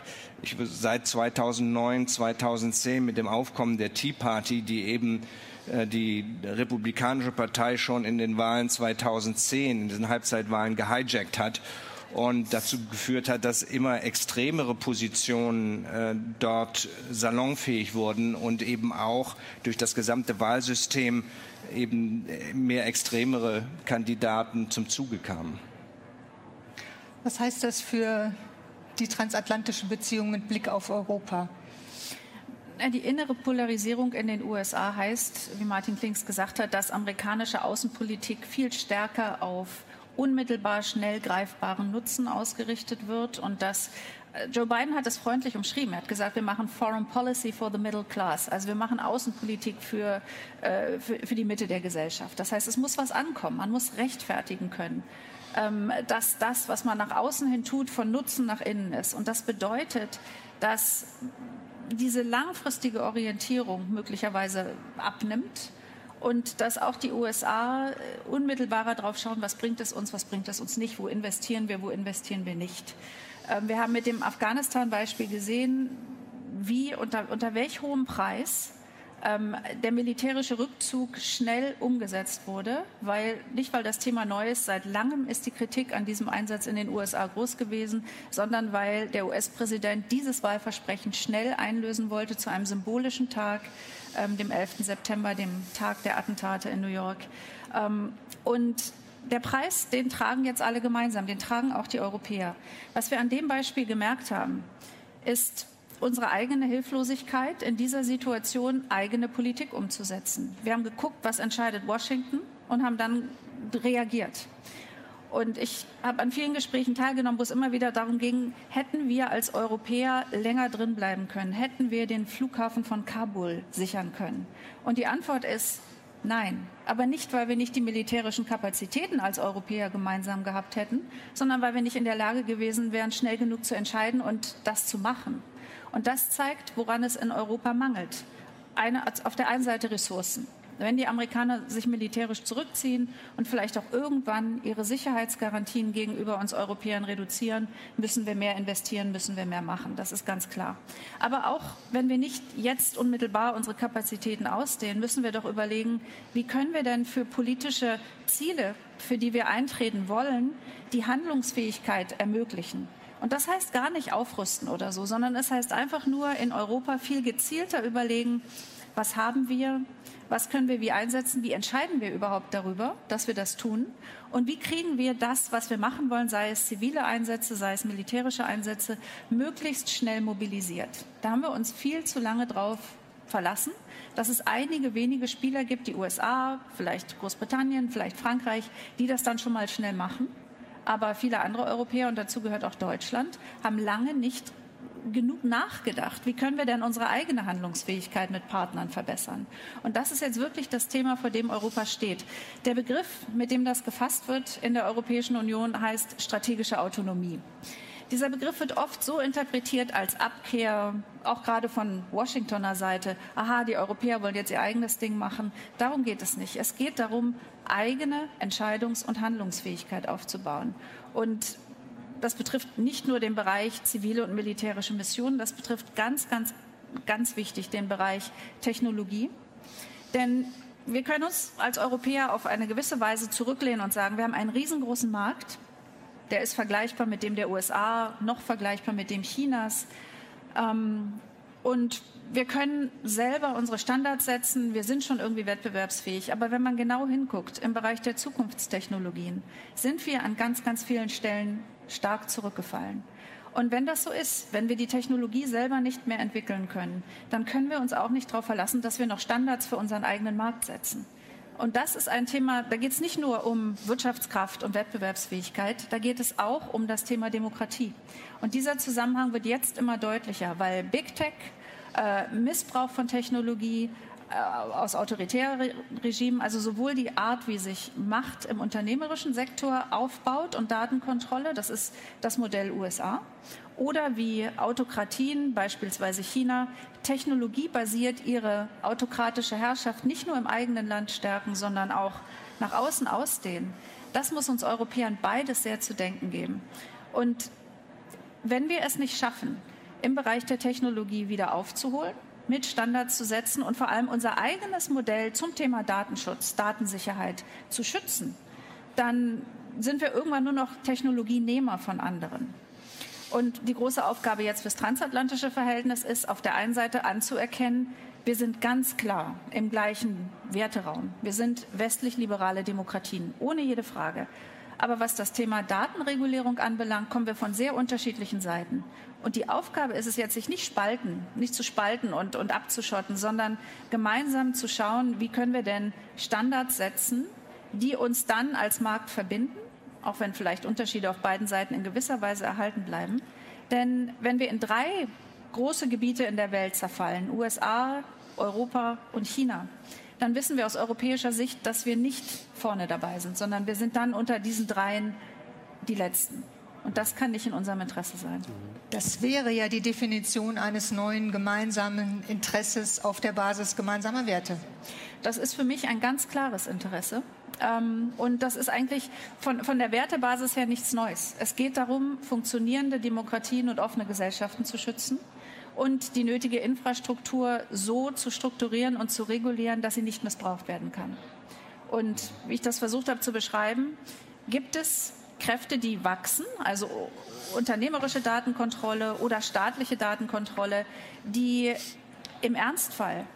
ich, seit 2009, 2010 mit dem Aufkommen der Tea Party, die eben äh, die Republikanische Partei schon in den Wahlen 2010, in den Halbzeitwahlen gehijackt hat und dazu geführt hat, dass immer extremere Positionen äh, dort salonfähig wurden und eben auch durch das gesamte Wahlsystem eben mehr extremere Kandidaten zum Zuge kamen. Was heißt das für die transatlantischen Beziehungen mit Blick auf Europa? Die innere Polarisierung in den USA heißt, wie Martin Klinks gesagt hat, dass amerikanische Außenpolitik viel stärker auf unmittelbar schnell greifbaren Nutzen ausgerichtet wird und dass Joe Biden hat es freundlich umschrieben. Er hat gesagt, wir machen Foreign Policy for the Middle Class. Also wir machen Außenpolitik für, äh, für, für die Mitte der Gesellschaft. Das heißt, es muss was ankommen. Man muss rechtfertigen können. Ähm, dass das, was man nach außen hin tut, von Nutzen nach innen ist. Und das bedeutet, dass diese langfristige Orientierung möglicherweise abnimmt und dass auch die USA äh, unmittelbarer drauf schauen, was bringt es uns, was bringt es uns nicht, wo investieren wir, wo investieren wir nicht. Ähm, wir haben mit dem Afghanistan-Beispiel gesehen, wie unter, unter welch hohem Preis ähm, der militärische Rückzug schnell umgesetzt wurde, weil nicht weil das Thema neu ist, seit langem ist die Kritik an diesem Einsatz in den USA groß gewesen, sondern weil der US-Präsident dieses Wahlversprechen schnell einlösen wollte zu einem symbolischen Tag, ähm, dem 11. September, dem Tag der Attentate in New York. Ähm, und der Preis, den tragen jetzt alle gemeinsam, den tragen auch die Europäer. Was wir an dem Beispiel gemerkt haben, ist, unsere eigene Hilflosigkeit in dieser Situation eigene Politik umzusetzen. Wir haben geguckt, was entscheidet Washington und haben dann reagiert. Und ich habe an vielen Gesprächen teilgenommen, wo es immer wieder darum ging, hätten wir als Europäer länger drin bleiben können, hätten wir den Flughafen von Kabul sichern können. Und die Antwort ist nein. Aber nicht, weil wir nicht die militärischen Kapazitäten als Europäer gemeinsam gehabt hätten, sondern weil wir nicht in der Lage gewesen wären, schnell genug zu entscheiden und das zu machen. Und das zeigt, woran es in Europa mangelt. Eine, auf der einen Seite Ressourcen. Wenn die Amerikaner sich militärisch zurückziehen und vielleicht auch irgendwann ihre Sicherheitsgarantien gegenüber uns Europäern reduzieren, müssen wir mehr investieren, müssen wir mehr machen. Das ist ganz klar. Aber auch wenn wir nicht jetzt unmittelbar unsere Kapazitäten ausdehnen, müssen wir doch überlegen, wie können wir denn für politische Ziele, für die wir eintreten wollen, die Handlungsfähigkeit ermöglichen. Und das heißt gar nicht aufrüsten oder so, sondern es heißt einfach nur in Europa viel gezielter überlegen, was haben wir, was können wir wie einsetzen, wie entscheiden wir überhaupt darüber, dass wir das tun und wie kriegen wir das, was wir machen wollen, sei es zivile Einsätze, sei es militärische Einsätze, möglichst schnell mobilisiert. Da haben wir uns viel zu lange drauf verlassen, dass es einige wenige Spieler gibt, die USA, vielleicht Großbritannien, vielleicht Frankreich, die das dann schon mal schnell machen. Aber viele andere Europäer, und dazu gehört auch Deutschland, haben lange nicht genug nachgedacht. Wie können wir denn unsere eigene Handlungsfähigkeit mit Partnern verbessern? Und das ist jetzt wirklich das Thema, vor dem Europa steht. Der Begriff, mit dem das gefasst wird in der Europäischen Union, heißt strategische Autonomie. Dieser Begriff wird oft so interpretiert als Abkehr, auch gerade von Washingtoner Seite. Aha, die Europäer wollen jetzt ihr eigenes Ding machen. Darum geht es nicht. Es geht darum, eigene Entscheidungs- und Handlungsfähigkeit aufzubauen. Und das betrifft nicht nur den Bereich zivile und militärische Missionen, das betrifft ganz, ganz, ganz wichtig den Bereich Technologie. Denn wir können uns als Europäer auf eine gewisse Weise zurücklehnen und sagen, wir haben einen riesengroßen Markt der ist vergleichbar mit dem der USA, noch vergleichbar mit dem Chinas. Ähm, und wir können selber unsere Standards setzen. Wir sind schon irgendwie wettbewerbsfähig. Aber wenn man genau hinguckt, im Bereich der Zukunftstechnologien, sind wir an ganz, ganz vielen Stellen stark zurückgefallen. Und wenn das so ist, wenn wir die Technologie selber nicht mehr entwickeln können, dann können wir uns auch nicht darauf verlassen, dass wir noch Standards für unseren eigenen Markt setzen. Und das ist ein Thema, da geht es nicht nur um Wirtschaftskraft und Wettbewerbsfähigkeit, da geht es auch um das Thema Demokratie. Und dieser Zusammenhang wird jetzt immer deutlicher, weil Big Tech, äh, Missbrauch von Technologie, äh, aus autoritären Regimen, also sowohl die Art, wie sich Macht im unternehmerischen Sektor aufbaut und Datenkontrolle, das ist das Modell USA, oder wie Autokratien, beispielsweise China, technologiebasiert ihre autokratische Herrschaft nicht nur im eigenen Land stärken, sondern auch nach außen ausdehnen. Das muss uns Europäern beides sehr zu denken geben. Und wenn wir es nicht schaffen, im Bereich der Technologie wieder aufzuholen, mit Standards zu setzen und vor allem unser eigenes Modell zum Thema Datenschutz, Datensicherheit zu schützen, dann sind wir irgendwann nur noch Technologienehmer von anderen. Und die große Aufgabe jetzt fürs transatlantische Verhältnis ist, auf der einen Seite anzuerkennen, wir sind ganz klar im gleichen Werteraum. Wir sind westlich-liberale Demokratien, ohne jede Frage. Aber was das Thema Datenregulierung anbelangt, kommen wir von sehr unterschiedlichen Seiten. Und die Aufgabe ist es jetzt, sich nicht spalten, nicht zu spalten und, und abzuschotten, sondern gemeinsam zu schauen, wie können wir denn Standards setzen, die uns dann als Markt verbinden auch wenn vielleicht Unterschiede auf beiden Seiten in gewisser Weise erhalten bleiben. Denn wenn wir in drei große Gebiete in der Welt zerfallen, USA, Europa und China, dann wissen wir aus europäischer Sicht, dass wir nicht vorne dabei sind, sondern wir sind dann unter diesen dreien die Letzten. Und das kann nicht in unserem Interesse sein. Das wäre ja die Definition eines neuen gemeinsamen Interesses auf der Basis gemeinsamer Werte. Das ist für mich ein ganz klares Interesse. Ähm, und das ist eigentlich von, von der Wertebasis her nichts Neues. Es geht darum, funktionierende Demokratien und offene Gesellschaften zu schützen und die nötige Infrastruktur so zu strukturieren und zu regulieren, dass sie nicht missbraucht werden kann. Und wie ich das versucht habe zu beschreiben, gibt es Kräfte, die wachsen, also unternehmerische Datenkontrolle oder staatliche Datenkontrolle, die im Ernstfall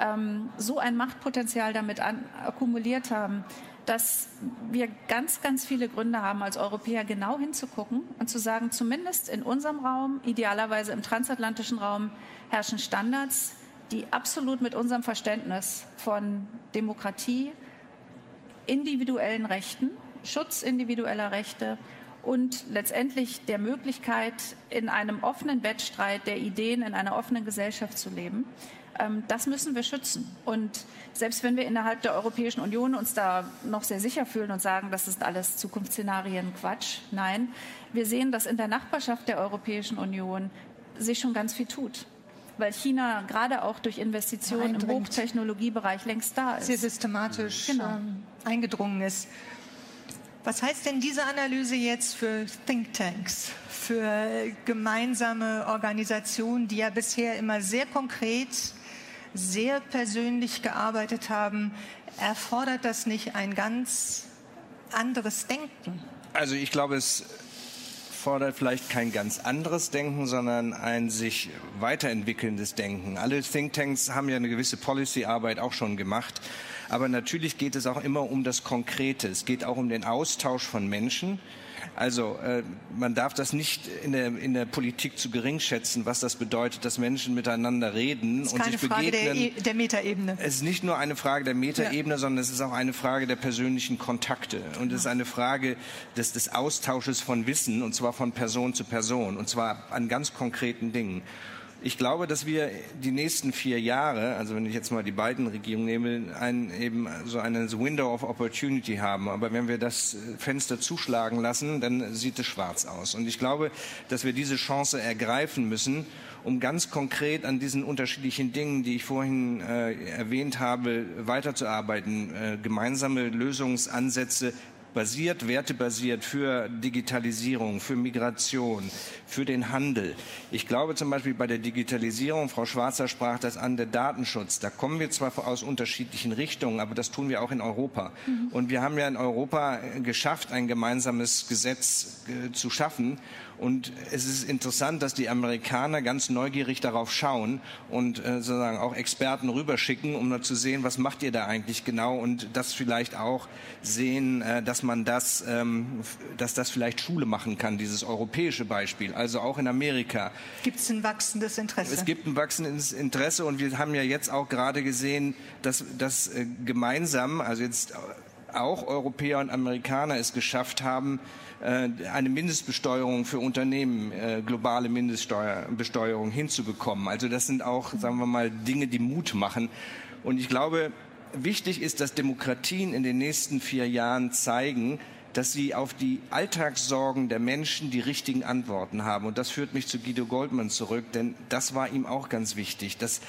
ähm, so ein Machtpotenzial damit an, akkumuliert haben, dass wir ganz, ganz viele Gründe haben, als Europäer genau hinzugucken und zu sagen, zumindest in unserem Raum, idealerweise im transatlantischen Raum, herrschen Standards, die absolut mit unserem Verständnis von Demokratie, individuellen Rechten, Schutz individueller Rechte und letztendlich der Möglichkeit, in einem offenen Wettstreit der Ideen in einer offenen Gesellschaft zu leben, das müssen wir schützen. Und selbst wenn wir innerhalb der Europäischen Union uns da noch sehr sicher fühlen und sagen, das ist alles Zukunftsszenarien Quatsch, nein, wir sehen, dass in der Nachbarschaft der Europäischen Union sich schon ganz viel tut weil China gerade auch durch Investitionen im Hochtechnologiebereich längst da ist. Sehr systematisch genau. ähm, eingedrungen ist. Was heißt denn diese Analyse jetzt für Thinktanks, für gemeinsame Organisationen, die ja bisher immer sehr konkret sehr persönlich gearbeitet haben, erfordert das nicht ein ganz anderes Denken? Also ich glaube, es erfordert vielleicht kein ganz anderes Denken, sondern ein sich weiterentwickelndes Denken. Alle Thinktanks haben ja eine gewisse Policy-Arbeit auch schon gemacht. Aber natürlich geht es auch immer um das Konkrete. Es geht auch um den Austausch von Menschen. Also äh, man darf das nicht in der, in der Politik zu gering schätzen, was das bedeutet, dass Menschen miteinander reden ist und sich Frage begegnen. der, E- der Metaebene. Es ist nicht nur eine Frage der Metaebene, ja. sondern es ist auch eine Frage der persönlichen Kontakte. Und es ist eine Frage des, des Austausches von Wissen, und zwar von Person zu Person, und zwar an ganz konkreten Dingen. Ich glaube, dass wir die nächsten vier Jahre, also wenn ich jetzt mal die beiden Regierungen nehme, ein, eben so eine Window of Opportunity haben. Aber wenn wir das Fenster zuschlagen lassen, dann sieht es schwarz aus. Und ich glaube, dass wir diese Chance ergreifen müssen, um ganz konkret an diesen unterschiedlichen Dingen, die ich vorhin äh, erwähnt habe, weiterzuarbeiten, äh, gemeinsame Lösungsansätze basiert, wertebasiert für Digitalisierung, für Migration, für den Handel. Ich glaube zum Beispiel bei der Digitalisierung, Frau Schwarzer sprach das an, der Datenschutz. Da kommen wir zwar aus unterschiedlichen Richtungen, aber das tun wir auch in Europa. Mhm. Und wir haben ja in Europa geschafft, ein gemeinsames Gesetz äh, zu schaffen. Und es ist interessant, dass die Amerikaner ganz neugierig darauf schauen und äh, sozusagen auch Experten rüberschicken, um mal zu sehen, was macht ihr da eigentlich genau und das vielleicht auch sehen, äh, dass man das, ähm, dass das vielleicht Schule machen kann, dieses europäische Beispiel. Also auch in Amerika. Gibt es ein wachsendes Interesse? Es gibt ein wachsendes Interesse und wir haben ja jetzt auch gerade gesehen, dass das äh, gemeinsam, also jetzt auch Europäer und Amerikaner es geschafft haben, äh, eine Mindestbesteuerung für Unternehmen, äh, globale Mindestbesteuerung hinzubekommen. Also das sind auch, sagen wir mal, Dinge, die Mut machen. Und ich glaube, wichtig ist, dass Demokratien in den nächsten vier Jahren zeigen, dass sie auf die Alltagssorgen der Menschen die richtigen Antworten haben. Und das führt mich zu Guido Goldman zurück, denn das war ihm auch ganz wichtig, dass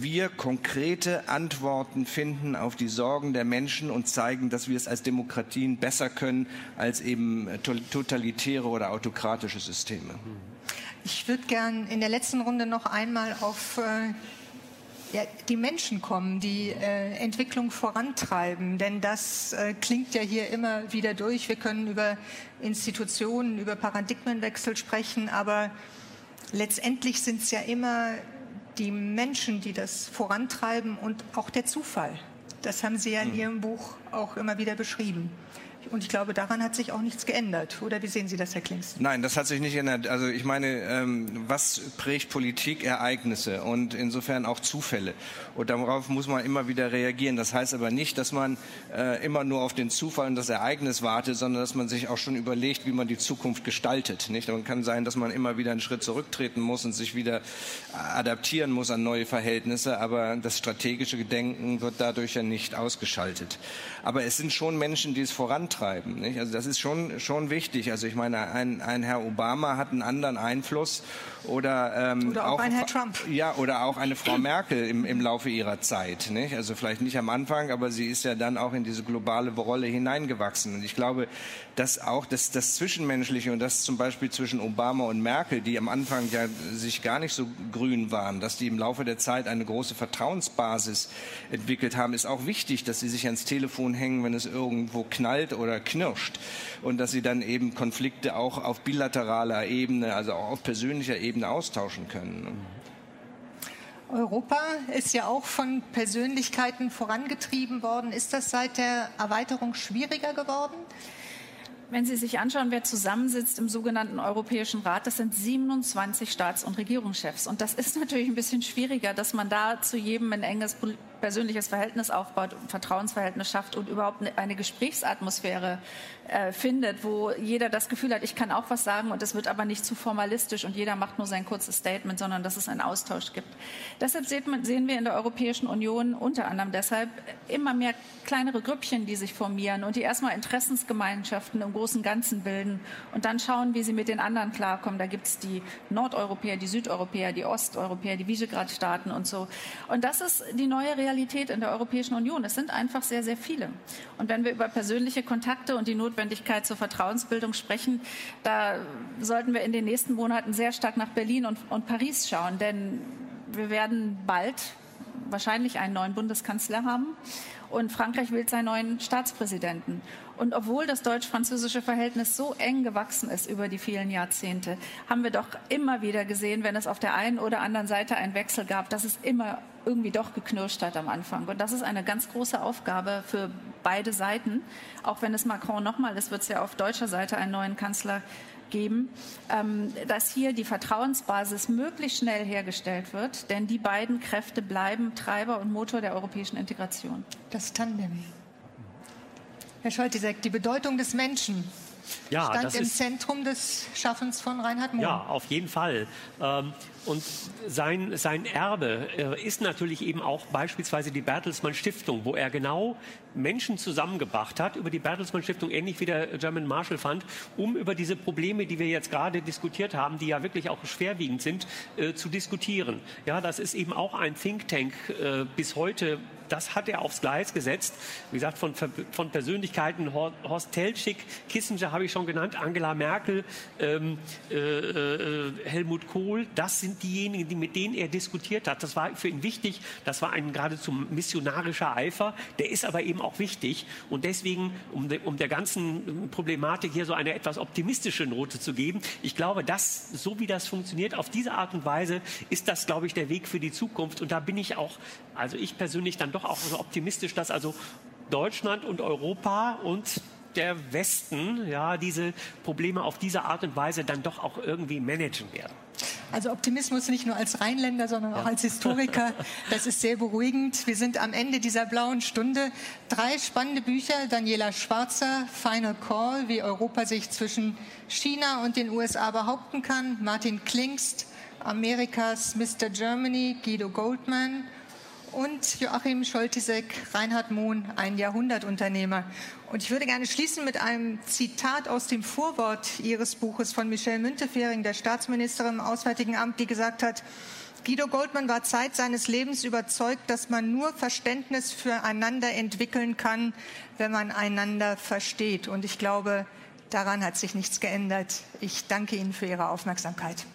wir konkrete Antworten finden auf die Sorgen der Menschen und zeigen, dass wir es als Demokratien besser können als eben totalitäre oder autokratische Systeme. Ich würde gern in der letzten Runde noch einmal auf äh, ja, die Menschen kommen, die äh, Entwicklung vorantreiben. Denn das äh, klingt ja hier immer wieder durch. Wir können über Institutionen, über Paradigmenwechsel sprechen, aber letztendlich sind es ja immer die Menschen, die das vorantreiben und auch der Zufall. Das haben Sie ja in hm. Ihrem Buch auch immer wieder beschrieben. Und ich glaube, daran hat sich auch nichts geändert. Oder wie sehen Sie das, Herr Klings? Nein, das hat sich nicht geändert. Also ich meine, ähm, was prägt Politik? Ereignisse und insofern auch Zufälle. Und darauf muss man immer wieder reagieren. Das heißt aber nicht, dass man äh, immer nur auf den Zufall und das Ereignis wartet, sondern dass man sich auch schon überlegt, wie man die Zukunft gestaltet. Nicht? Man kann sein, dass man immer wieder einen Schritt zurücktreten muss und sich wieder adaptieren muss an neue Verhältnisse. Aber das strategische Gedenken wird dadurch ja nicht ausgeschaltet. Aber es sind schon Menschen, die es vorantreiben vorantreiben. Nicht? Also das ist schon, schon wichtig. Also ich meine, ein, ein Herr Obama hat einen anderen Einfluss oder, ähm, oder auch, auch, ein Herr Trump. Ja, oder auch eine Frau Merkel im, im Laufe ihrer Zeit. Nicht? Also vielleicht nicht am Anfang, aber sie ist ja dann auch in diese globale Rolle hineingewachsen. Und ich glaube, dass auch das, das Zwischenmenschliche und das zum Beispiel zwischen Obama und Merkel, die am Anfang ja sich gar nicht so grün waren, dass die im Laufe der Zeit eine große Vertrauensbasis entwickelt haben, ist auch wichtig, dass sie sich ans Telefon hängen, wenn es irgendwo knallt oder knirscht. Und dass sie dann eben Konflikte auch auf bilateraler Ebene, also auch auf persönlicher Ebene austauschen können. Europa ist ja auch von Persönlichkeiten vorangetrieben worden. Ist das seit der Erweiterung schwieriger geworden? Wenn Sie sich anschauen, wer zusammensitzt im sogenannten Europäischen Rat, das sind 27 Staats- und Regierungschefs. Und das ist natürlich ein bisschen schwieriger, dass man da zu jedem ein enges persönliches Verhältnis aufbaut, Vertrauensverhältnis schafft und überhaupt eine Gesprächsatmosphäre äh, findet, wo jeder das Gefühl hat, ich kann auch was sagen und es wird aber nicht zu formalistisch und jeder macht nur sein kurzes Statement, sondern dass es einen Austausch gibt. Deshalb man, sehen wir in der Europäischen Union unter anderem deshalb immer mehr kleinere Grüppchen, die sich formieren und die erstmal Interessensgemeinschaften im großen Ganzen bilden und dann schauen, wie sie mit den anderen klarkommen. Da gibt es die Nordeuropäer, die Südeuropäer, die Osteuropäer, die Visegrad-Staaten und so. Und das ist die neue Realität Realität in der Europäischen Union. Es sind einfach sehr, sehr viele. Und wenn wir über persönliche Kontakte und die Notwendigkeit zur Vertrauensbildung sprechen, da sollten wir in den nächsten Monaten sehr stark nach Berlin und, und Paris schauen. Denn wir werden bald wahrscheinlich einen neuen Bundeskanzler haben und Frankreich wählt seinen neuen Staatspräsidenten. Und obwohl das deutsch-französische Verhältnis so eng gewachsen ist über die vielen Jahrzehnte, haben wir doch immer wieder gesehen, wenn es auf der einen oder anderen Seite einen Wechsel gab, dass es immer irgendwie doch geknirscht hat am Anfang. Und das ist eine ganz große Aufgabe für beide Seiten. Auch wenn es Macron nochmal ist, wird es ja auf deutscher Seite einen neuen Kanzler geben, ähm, dass hier die Vertrauensbasis möglichst schnell hergestellt wird, denn die beiden Kräfte bleiben Treiber und Motor der europäischen Integration. Das Tandem. Herr Scholtisek, die Bedeutung des Menschen ja, stand im Zentrum des Schaffens von Reinhard Mohn. Ja, auf jeden Fall. Ähm, und sein, sein Erbe äh, ist natürlich eben auch beispielsweise die Bertelsmann Stiftung, wo er genau Menschen zusammengebracht hat über die Bertelsmann Stiftung, ähnlich wie der German Marshall Fund, um über diese Probleme, die wir jetzt gerade diskutiert haben, die ja wirklich auch schwerwiegend sind, äh, zu diskutieren. Ja, das ist eben auch ein Think Tank äh, bis heute das hat er aufs Gleis gesetzt. Wie gesagt, von, von Persönlichkeiten, Horst Telschik, Kissinger habe ich schon genannt, Angela Merkel, ähm, äh, Helmut Kohl, das sind diejenigen, die, mit denen er diskutiert hat. Das war für ihn wichtig. Das war ein geradezu missionarischer Eifer. Der ist aber eben auch wichtig. Und deswegen, um, de, um der ganzen Problematik hier so eine etwas optimistische Note zu geben, ich glaube, dass, so wie das funktioniert, auf diese Art und Weise, ist das, glaube ich, der Weg für die Zukunft. Und da bin ich auch, also ich persönlich dann doch auch so optimistisch, dass also Deutschland und Europa und der Westen ja diese Probleme auf diese Art und Weise dann doch auch irgendwie managen werden. Also Optimismus nicht nur als Rheinländer, sondern auch als Historiker. Das ist sehr beruhigend. Wir sind am Ende dieser blauen Stunde. Drei spannende Bücher. Daniela Schwarzer, Final Call, wie Europa sich zwischen China und den USA behaupten kann. Martin Klingst, Amerikas Mr. Germany, Guido Goldman und Joachim Scholtisek, Reinhard Mohn, ein Jahrhundertunternehmer. Und ich würde gerne schließen mit einem Zitat aus dem Vorwort Ihres Buches von Michelle Müntefering, der Staatsministerin im Auswärtigen Amt, die gesagt hat, Guido Goldmann war Zeit seines Lebens überzeugt, dass man nur Verständnis füreinander entwickeln kann, wenn man einander versteht. Und ich glaube, daran hat sich nichts geändert. Ich danke Ihnen für Ihre Aufmerksamkeit.